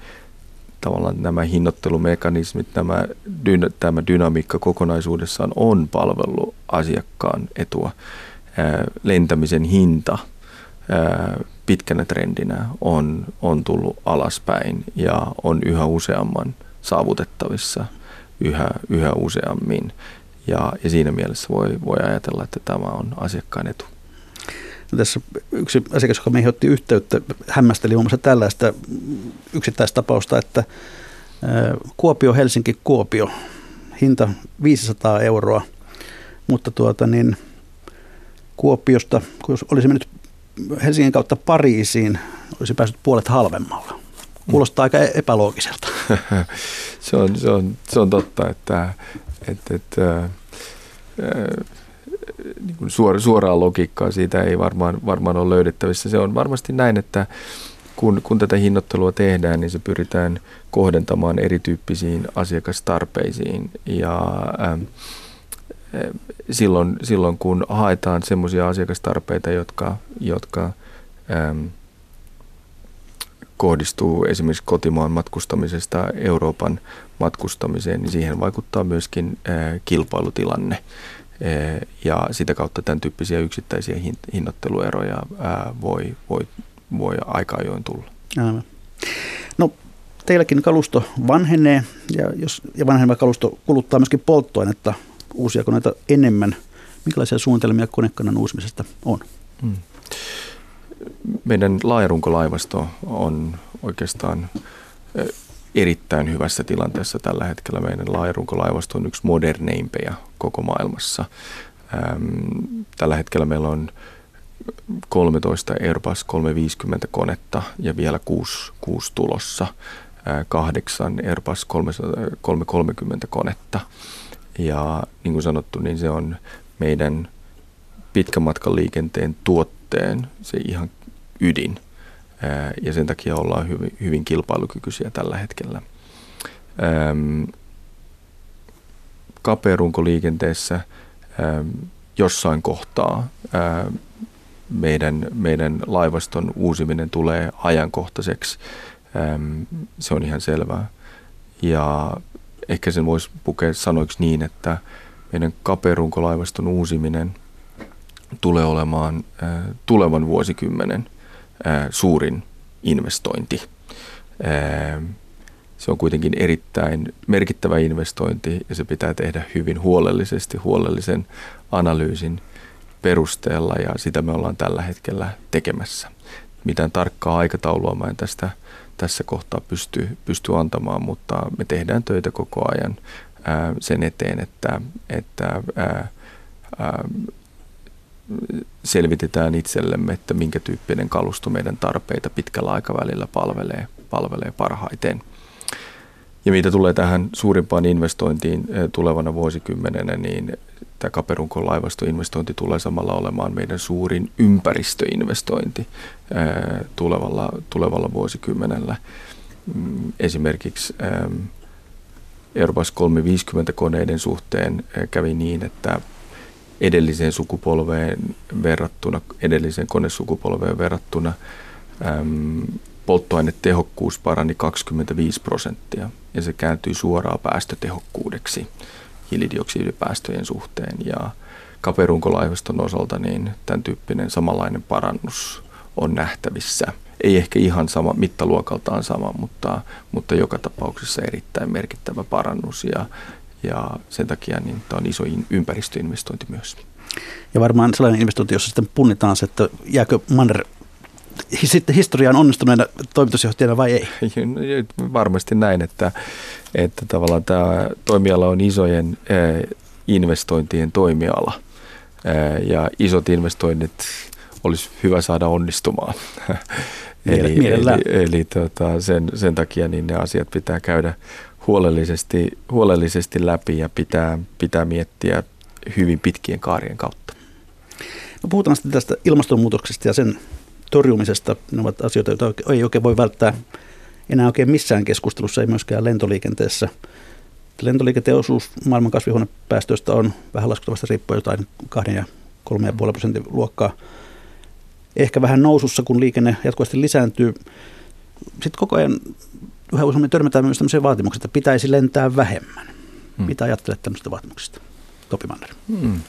tavallaan nämä hinnoittelumekanismit, nämä, tämä dynamiikka kokonaisuudessaan on palvellut asiakkaan etua. Lentämisen hinta – pitkänä trendinä on, on tullut alaspäin ja on yhä useamman saavutettavissa yhä, yhä useammin. Ja, ja siinä mielessä voi, voi ajatella, että tämä on asiakkaan etu. No tässä yksi asiakas, joka meihin otti yhteyttä, hämmästeli muun muassa tällaista yksittäistapausta, että Kuopio, Helsinki, Kuopio, hinta 500 euroa, mutta tuota niin, Kuopiosta, kun olisi mennyt Helsingin kautta Pariisiin olisi päässyt puolet halvemmalla. Kuulostaa aika e- epäloogiselta. [LAUGHS] se, on, se, on, se on totta, että, että, että äh, niin kuin suora, suoraa logiikkaa siitä ei varmaan, varmaan ole löydettävissä. Se on varmasti näin, että kun, kun tätä hinnoittelua tehdään, niin se pyritään kohdentamaan erityyppisiin asiakastarpeisiin. Ja äh, silloin, silloin kun haetaan semmoisia asiakastarpeita, jotka, jotka äm, kohdistuu esimerkiksi kotimaan matkustamisesta Euroopan matkustamiseen, niin siihen vaikuttaa myöskin kilpailutilanne. Ja sitä kautta tämän tyyppisiä yksittäisiä hinnoittelueroja voi, voi, voi aika ajoin tulla. Aivan. No teilläkin kalusto vanhenee ja, jos, ja vanheneva kalusto kuluttaa myöskin polttoainetta uusia koneita enemmän. Minkälaisia suunnitelmia konekannan uusimisesta on? Hmm. Meidän laajarunkolaivasto on oikeastaan erittäin hyvässä tilanteessa tällä hetkellä. Meidän laajarunkolaivasto on yksi moderneimpejä koko maailmassa. Tällä hetkellä meillä on 13 Airbus 350 konetta ja vielä 6, 6 tulossa, kahdeksan Airbus 330 konetta. Ja niin kuin sanottu, niin se on meidän pitkän matkan liikenteen tuotteen se ihan ydin. Ja sen takia ollaan hyvin, hyvin kilpailukykyisiä tällä hetkellä. Kapearunkoliikenteessä jossain kohtaa meidän, meidän laivaston uusiminen tulee ajankohtaiseksi. Se on ihan selvää. Ja ehkä sen voisi pukea sanoiksi niin, että meidän kaperunkolaivaston uusiminen tulee olemaan tulevan vuosikymmenen suurin investointi. Se on kuitenkin erittäin merkittävä investointi ja se pitää tehdä hyvin huolellisesti, huolellisen analyysin perusteella ja sitä me ollaan tällä hetkellä tekemässä. Mitään tarkkaa aikataulua mä en tästä – tässä kohtaa pysty, pysty antamaan, mutta me tehdään töitä koko ajan sen eteen, että, että ää, ää, selvitetään itsellemme, että minkä tyyppinen kalusto meidän tarpeita pitkällä aikavälillä palvelee, palvelee parhaiten. Ja mitä tulee tähän suurimpaan investointiin tulevana vuosikymmenenä, niin tämä Kaperunkon laivastoinvestointi tulee samalla olemaan meidän suurin ympäristöinvestointi tulevalla, tulevalla vuosikymmenellä. Mm, esimerkiksi Airbus 350 koneiden suhteen kävi niin, että edelliseen sukupolveen verrattuna, edelliseen konesukupolveen verrattuna polttoainetehokkuus parani 25 prosenttia ja se kääntyi suoraan päästötehokkuudeksi hiilidioksidipäästöjen suhteen. Ja kaperunkolaivaston osalta niin tämän tyyppinen samanlainen parannus on nähtävissä. Ei ehkä ihan sama, mittaluokaltaan sama, mutta, mutta joka tapauksessa erittäin merkittävä parannus ja, ja sen takia niin tämä on iso ympäristöinvestointi myös. Ja varmaan sellainen investointi, jossa sitten punnitaan se, että jääkö manner sitten historiaan onnistuneena toimitusjohtajana vai ei? [LAUGHS] Varmasti näin, että, että tavallaan tämä toimiala on isojen investointien toimiala ja isot investoinnit olisi hyvä saada onnistumaan. [LAUGHS] eli eli, eli tota, sen, sen takia niin ne asiat pitää käydä huolellisesti, huolellisesti läpi ja pitää, pitää miettiä hyvin pitkien kaarien kautta. No puhutaan sitten tästä ilmastonmuutoksesta ja sen torjumisesta. Ne ovat asioita, joita ei oikein voi välttää enää oikein missään keskustelussa, ei myöskään lentoliikenteessä. Lentoliikenteen osuus maailman kasvihuonepäästöistä on vähän laskettavasta riippuen jotain 2 ja 3,5 prosentin luokkaa. Ehkä vähän nousussa, kun liikenne jatkuvasti lisääntyy. Sitten koko ajan yhä useammin törmätään myös tämmöiseen vaatimukseen, että pitäisi lentää vähemmän. Hmm. Mitä ajattelet tämmöistä vaatimuksista, Topi Manner? Hmm.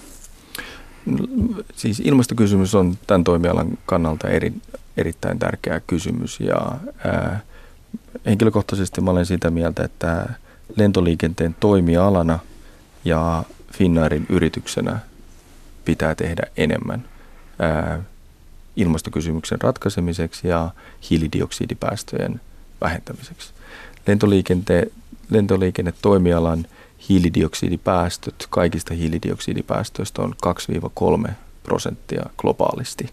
Siis ilmastokysymys on tämän toimialan kannalta eri, erittäin tärkeä kysymys ja ää, henkilökohtaisesti mä olen sitä mieltä, että lentoliikenteen toimialana ja Finnairin yrityksenä pitää tehdä enemmän ää, ilmastokysymyksen ratkaisemiseksi ja hiilidioksidipäästöjen vähentämiseksi. Lentoliikente, lentoliikennetoimialan hiilidioksidipäästöt kaikista hiilidioksidipäästöistä on 2-3 prosenttia globaalisti.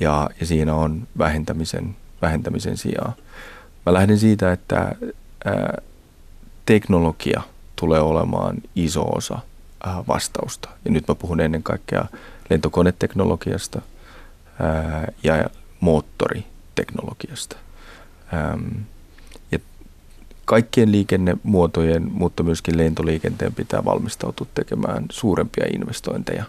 Ja, ja siinä on vähentämisen, vähentämisen sijaa. Mä lähden siitä, että teknologia tulee olemaan iso osa vastausta. Ja nyt mä puhun ennen kaikkea lentokoneteknologiasta ja moottoriteknologiasta. Ähm, ja kaikkien liikennemuotojen, mutta myöskin lentoliikenteen pitää valmistautua tekemään suurempia investointeja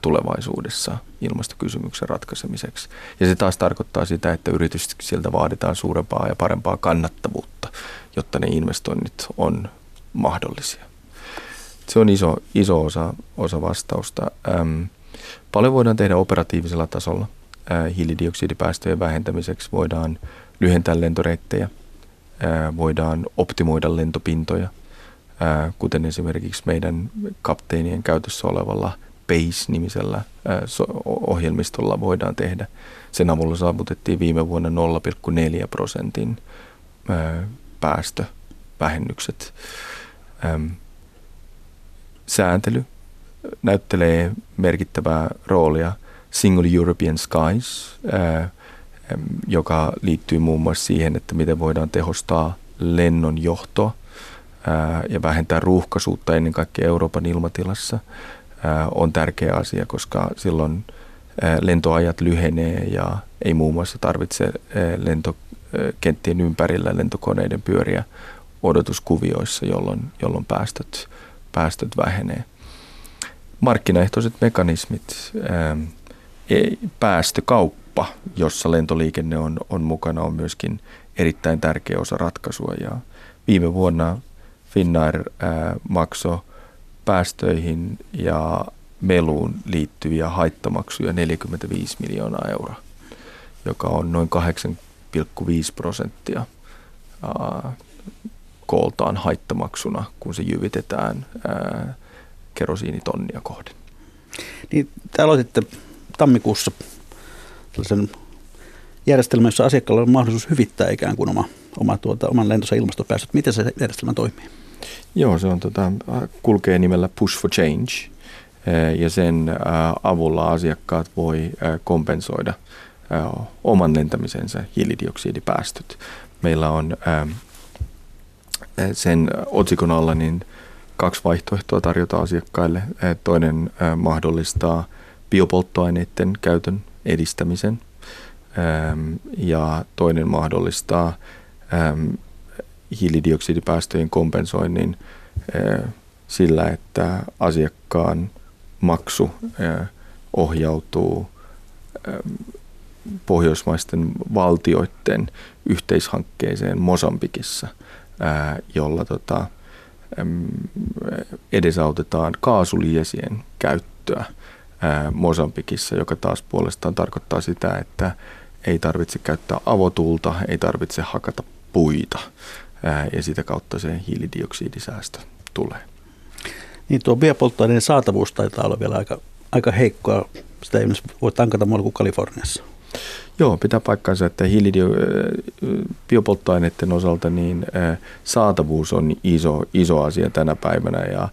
tulevaisuudessa ilmastokysymyksen ratkaisemiseksi. Ja se taas tarkoittaa sitä, että yrityksiltä vaaditaan suurempaa ja parempaa kannattavuutta, jotta ne investoinnit on mahdollisia. Se on iso, iso osa, osa vastausta. Ähm, paljon voidaan tehdä operatiivisella tasolla. Hiilidioksidipäästöjen vähentämiseksi voidaan lyhentää lentoreittejä, voidaan optimoida lentopintoja, kuten esimerkiksi meidän kapteenien käytössä olevalla PACE-nimisellä ohjelmistolla voidaan tehdä. Sen avulla saavutettiin viime vuonna 0,4 prosentin päästövähennykset. Sääntely näyttelee merkittävää roolia Single European Skies joka liittyy muun muassa siihen, että miten voidaan tehostaa lennon johtoa ja vähentää ruuhkaisuutta ennen kaikkea Euroopan ilmatilassa, on tärkeä asia, koska silloin lentoajat lyhenee ja ei muun muassa tarvitse lentokenttien ympärillä lentokoneiden pyöriä odotuskuvioissa, jolloin, jolloin päästöt, päästöt vähenee. Markkinaehtoiset mekanismit, päästökauppa, kauppa, jossa lentoliikenne on, on mukana, on myöskin erittäin tärkeä osa ratkaisua. Ja viime vuonna Finnair ää, maksoi päästöihin ja meluun liittyviä haittamaksuja 45 miljoonaa euroa, joka on noin 8,5 prosenttia ää, kooltaan haittamaksuna, kun se jyvitetään ää, kerosiinitonnia kohden. Niin, te aloititte tammikuussa tällaisen järjestelmän, jossa asiakkaalla on mahdollisuus hyvittää ikään kuin oma, oma tuota, oman lentonsa ilmastopäästöt. Miten se järjestelmä toimii? Joo, se on, tota, kulkee nimellä Push for Change ja sen avulla asiakkaat voi kompensoida oman lentämisensä hiilidioksidipäästöt. Meillä on sen otsikon alla niin kaksi vaihtoehtoa tarjota asiakkaille. Toinen mahdollistaa biopolttoaineiden käytön edistämisen. Ja toinen mahdollistaa hiilidioksidipäästöjen kompensoinnin sillä, että asiakkaan maksu ohjautuu pohjoismaisten valtioiden yhteishankkeeseen Mosambikissa, jolla tota, edesautetaan kaasuliesien käyttöä – Mosambikissa, joka taas puolestaan tarkoittaa sitä, että ei tarvitse käyttää avotuulta, ei tarvitse hakata puita ja sitä kautta se hiilidioksidisäästö tulee. Niin tuo biopolttoaineen saatavuus taitaa olla vielä aika, aika heikkoa. Sitä ei voi tankata muualla kuin Kaliforniassa. Joo, pitää paikkansa, että hiilidio, biopolttoaineiden osalta niin saatavuus on iso, iso asia tänä päivänä ja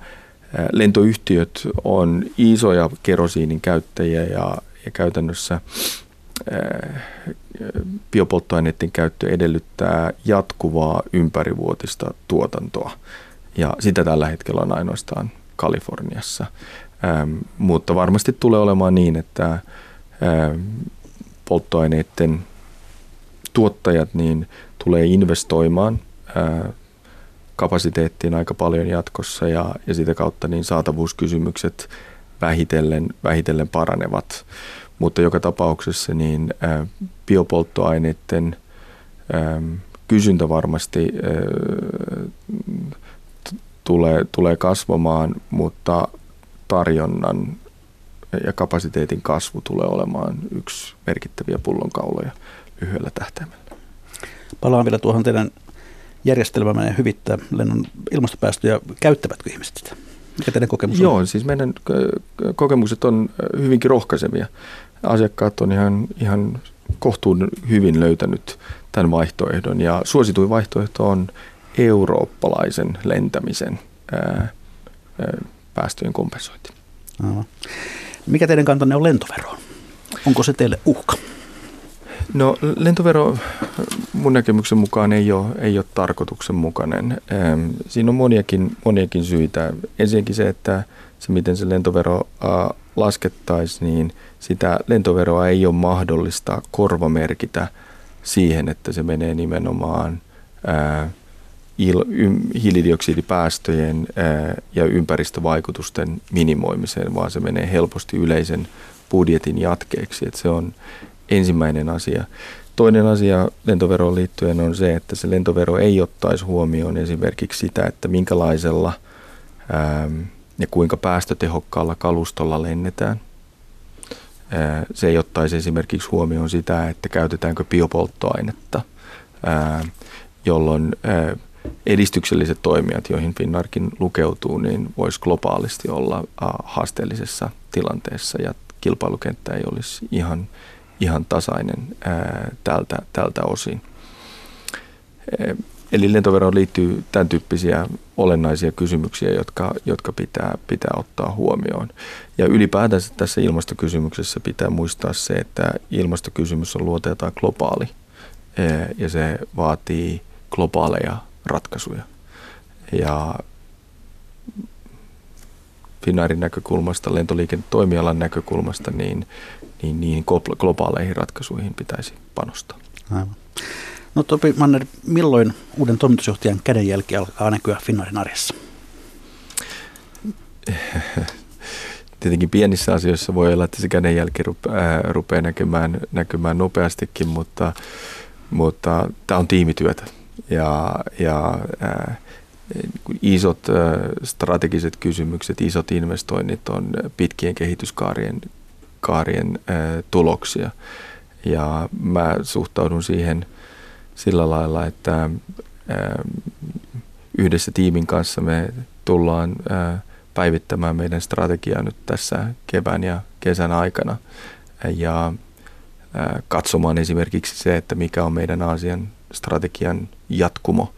lentoyhtiöt on isoja kerosiinin käyttäjiä ja, ja käytännössä biopolttoaineiden käyttö edellyttää jatkuvaa ympärivuotista tuotantoa. Ja sitä tällä hetkellä on ainoastaan Kaliforniassa. Ähm, mutta varmasti tulee olemaan niin, että ähm, polttoaineiden tuottajat niin tulee investoimaan äh, kapasiteettiin aika paljon jatkossa ja, ja sitä kautta niin saatavuuskysymykset vähitellen, vähitellen paranevat. Mutta joka tapauksessa niin äh, biopolttoaineiden äh, kysyntä varmasti äh, tulee, tulee kasvamaan, mutta tarjonnan ja kapasiteetin kasvu tulee olemaan yksi merkittäviä pullonkauloja lyhyellä tähtäimellä. Palaan vielä tuohon teidän järjestelmämme hyvittää lennon ilmastopäästöjä. Käyttävätkö ihmiset sitä? Mikä teidän kokemus on? Joo, siis meidän kokemukset on hyvinkin rohkaisevia. Asiakkaat on ihan, ihan kohtuun hyvin löytänyt tämän vaihtoehdon ja suosituin vaihtoehto on eurooppalaisen lentämisen ää, ää, päästöjen kompensointi. Aivan. Mikä teidän kantanne on lentoveroon? Onko se teille uhka? No lentovero mun näkemyksen mukaan ei ole, ei ole tarkoituksenmukainen. Siinä on moniakin, moniakin syitä. Ensinnäkin se, että se miten se lentovero laskettaisiin, niin sitä lentoveroa ei ole mahdollista korvamerkitä siihen, että se menee nimenomaan y, hiilidioksidipäästöjen ää, ja ympäristövaikutusten minimoimiseen, vaan se menee helposti yleisen budjetin jatkeeksi. Et se on ensimmäinen asia. Toinen asia lentoveroon liittyen on se, että se lentovero ei ottaisi huomioon esimerkiksi sitä, että minkälaisella ää, ja kuinka päästötehokkaalla kalustolla lennetään. Ää, se ei ottaisi esimerkiksi huomioon sitä, että käytetäänkö biopolttoainetta, ää, jolloin ää, edistykselliset toimijat, joihin Finnarkin lukeutuu, niin voisi globaalisti olla haasteellisessa tilanteessa ja kilpailukenttä ei olisi ihan, ihan tasainen ää, tältä, tältä osin. Eli lentoveroon liittyy tämän tyyppisiä olennaisia kysymyksiä, jotka, jotka pitää, pitää ottaa huomioon. Ja ylipäätänsä tässä ilmastokysymyksessä pitää muistaa se, että ilmastokysymys on luoteeltaan globaali ja se vaatii globaaleja ratkaisuja. Ja Finnairin näkökulmasta, lentoliikennetoimialan näkökulmasta, niin, niin niihin globaaleihin ratkaisuihin pitäisi panostaa. Aivan. No Topi Manner, milloin uuden toimitusjohtajan kädenjälki alkaa näkyä Finnairin arjessa? [LAUGHS] Tietenkin pienissä asioissa voi olla, että se kädenjälki rupeaa, rupeaa näkymään, näkymään nopeastikin, mutta, mutta tämä on tiimityötä ja, ja ää, isot ää, strategiset kysymykset, isot investoinnit on pitkien kehityskaarien kaarien, tuloksia. Ja mä suhtaudun siihen sillä lailla, että yhdessä tiimin kanssa me tullaan ää, päivittämään meidän strategiaa nyt tässä kevään ja kesän aikana. Ja katsomaan esimerkiksi se, että mikä on meidän Aasian strategian jatkumo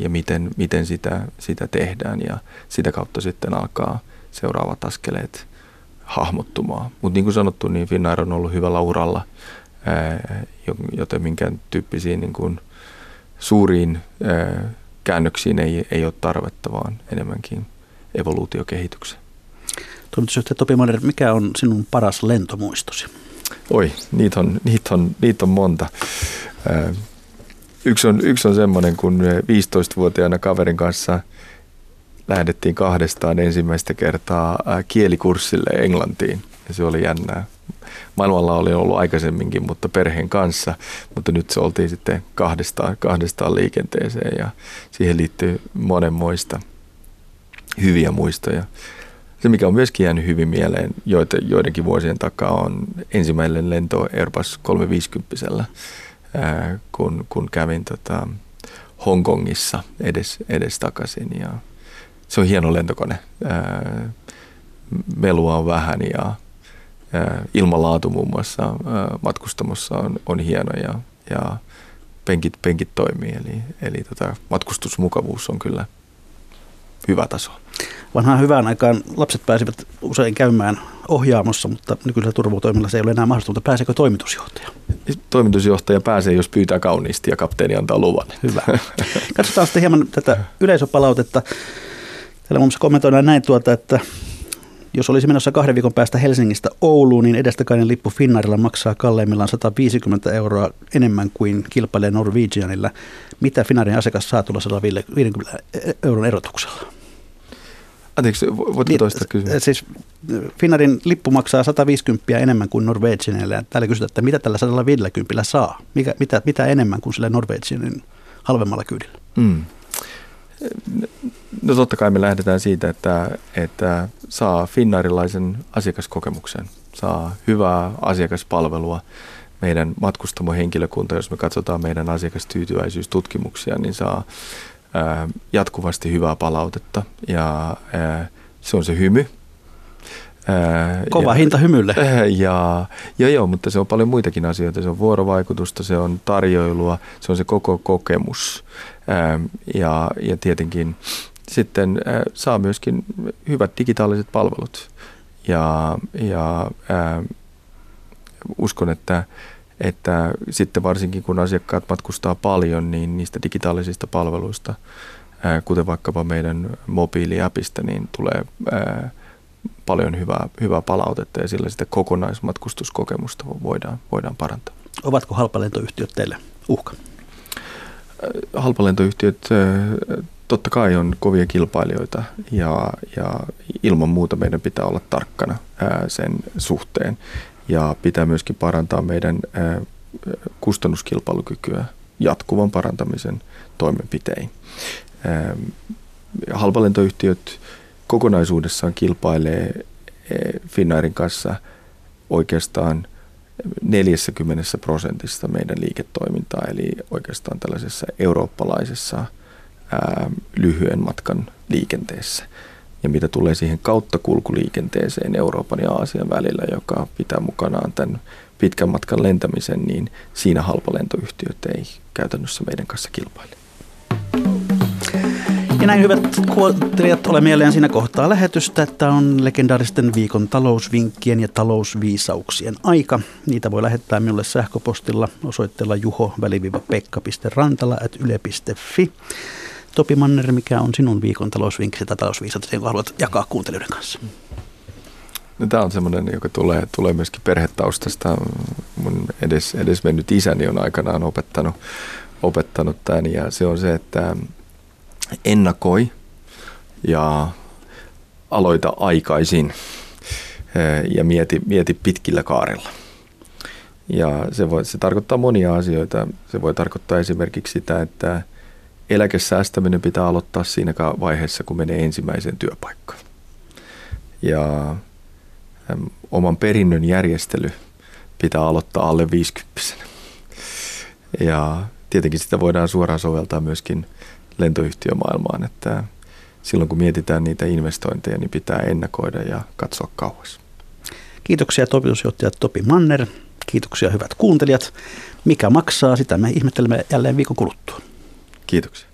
ja miten, miten sitä, sitä tehdään ja sitä kautta sitten alkaa seuraavat askeleet hahmottumaan. Mutta niin kuin sanottu, niin Finnair on ollut hyvällä uralla, joten minkään tyyppisiin niin kuin suuriin ää, käännöksiin ei, ei ole tarvetta, vaan enemmänkin evoluutiokehitykseen. Toimitusjohtaja Topi Manner, mikä on sinun paras lentomuistosi? Oi, niitä on, niitä on, niitä on monta. Yksi on, yksi on semmoinen, kun 15-vuotiaana kaverin kanssa lähdettiin kahdestaan ensimmäistä kertaa kielikurssille Englantiin. Ja se oli jännää. Maailmalla oli ollut aikaisemminkin, mutta perheen kanssa. Mutta nyt se oltiin sitten kahdestaan, kahdestaan liikenteeseen ja siihen liittyy monenmoista hyviä muistoja. Se, mikä on myöskin jäänyt hyvin mieleen joidenkin vuosien takaa, on ensimmäinen lento Airbus 350 kun, kun kävin tota Hongkongissa edes, edes takaisin. Ja se on hieno lentokone. Melua on vähän ja, ilmanlaatu muun muassa matkustamossa on, on hieno ja, ja penkit, penkit toimii. Eli, eli tota, matkustusmukavuus on kyllä hyvä taso. Vanhaan hyvään aikaan lapset pääsivät usein käymään ohjaamossa, mutta nykyisellä turvatoimilla se ei ole enää mahdollista, mutta pääseekö toimitusjohtaja? Toimitusjohtaja pääsee, jos pyytää kauniisti ja kapteeni antaa luvan. Hyvä. Katsotaan sitten hieman tätä yleisöpalautetta. Täällä muun muassa kommentoidaan näin tuota, että jos olisi menossa kahden viikon päästä Helsingistä Ouluun, niin edestakainen lippu Finnairilla maksaa kalleimmillaan 150 euroa enemmän kuin kilpailija Norwegianilla. Mitä Finnairin asiakas saa tulla 150 euron erotuksella? Anteeksi, voitko niin, toista kysyä? Siis Finnairin lippu maksaa 150 enemmän kuin Norwegianilla. Täällä kysytään, että mitä tällä 150 saa? Mikä, mitä, mitä enemmän kuin sillä Norwegianin halvemmalla kyydillä? Mm. No totta kai me lähdetään siitä, että, että saa finnairilaisen asiakaskokemuksen, saa hyvää asiakaspalvelua. Meidän matkustamohenkilökunta, jos me katsotaan meidän asiakastyytyväisyystutkimuksia, niin saa ää, jatkuvasti hyvää palautetta ja ää, se on se hymy. Ää, Kova ja, hinta hymylle. Ja, ja joo, mutta se on paljon muitakin asioita. Se on vuorovaikutusta, se on tarjoilua, se on se koko kokemus. Ja, ja tietenkin sitten saa myöskin hyvät digitaaliset palvelut. Ja, ja ää, uskon, että, että sitten varsinkin kun asiakkaat matkustaa paljon, niin niistä digitaalisista palveluista, ää, kuten vaikkapa meidän mobiiliäpistä, niin tulee ää, paljon hyvää, hyvää palautetta ja sillä sitä kokonaismatkustuskokemusta voidaan, voidaan parantaa. Ovatko halpalentoyhtiöt teille uhka? Halpalentoyhtiöt totta kai on kovia kilpailijoita ja, ja ilman muuta meidän pitää olla tarkkana ää, sen suhteen ja pitää myöskin parantaa meidän kustannuskilpailukykyä jatkuvan parantamisen toimenpitein. Halpalentoyhtiöt kokonaisuudessaan kilpailee Finnairin kanssa oikeastaan 40 prosentista meidän liiketoimintaa, eli oikeastaan tällaisessa eurooppalaisessa – ää, lyhyen matkan liikenteessä. Ja mitä tulee siihen kauttakulkuliikenteeseen Euroopan ja Aasian välillä, joka pitää mukanaan tämän pitkän matkan lentämisen, niin siinä halpalentoyhtiöt ei käytännössä meidän kanssa kilpaile. Ja näin hyvät kuuntelijat, olemme jälleen siinä kohtaa lähetystä, että on legendaaristen viikon talousvinkkien ja talousviisauksien aika. Niitä voi lähettää minulle sähköpostilla osoitteella juho-rantala.yle.fi. Topi Manner, mikä on sinun viikon talousvinkki tai talousviisat, jonka haluat jakaa kuuntelijoiden kanssa? No, tämä on semmoinen, joka tulee, tulee myöskin perhetaustasta. Mun edes, edes mennyt isäni on aikanaan opettanut, opettanut tämän ja se on se, että ennakoi ja aloita aikaisin eh, ja mieti, mieti pitkillä kaarilla. Ja se, voi, se tarkoittaa monia asioita. Se voi tarkoittaa esimerkiksi sitä, että eläkesäästäminen pitää aloittaa siinä vaiheessa, kun menee ensimmäiseen työpaikkaan. Ja oman perinnön järjestely pitää aloittaa alle 50 Ja tietenkin sitä voidaan suoraan soveltaa myöskin lentoyhtiömaailmaan, että silloin kun mietitään niitä investointeja, niin pitää ennakoida ja katsoa kauas. Kiitoksia toimitusjohtaja Topi Manner. Kiitoksia hyvät kuuntelijat. Mikä maksaa, sitä me ihmettelemme jälleen viikon kuluttua. Kiitoksia.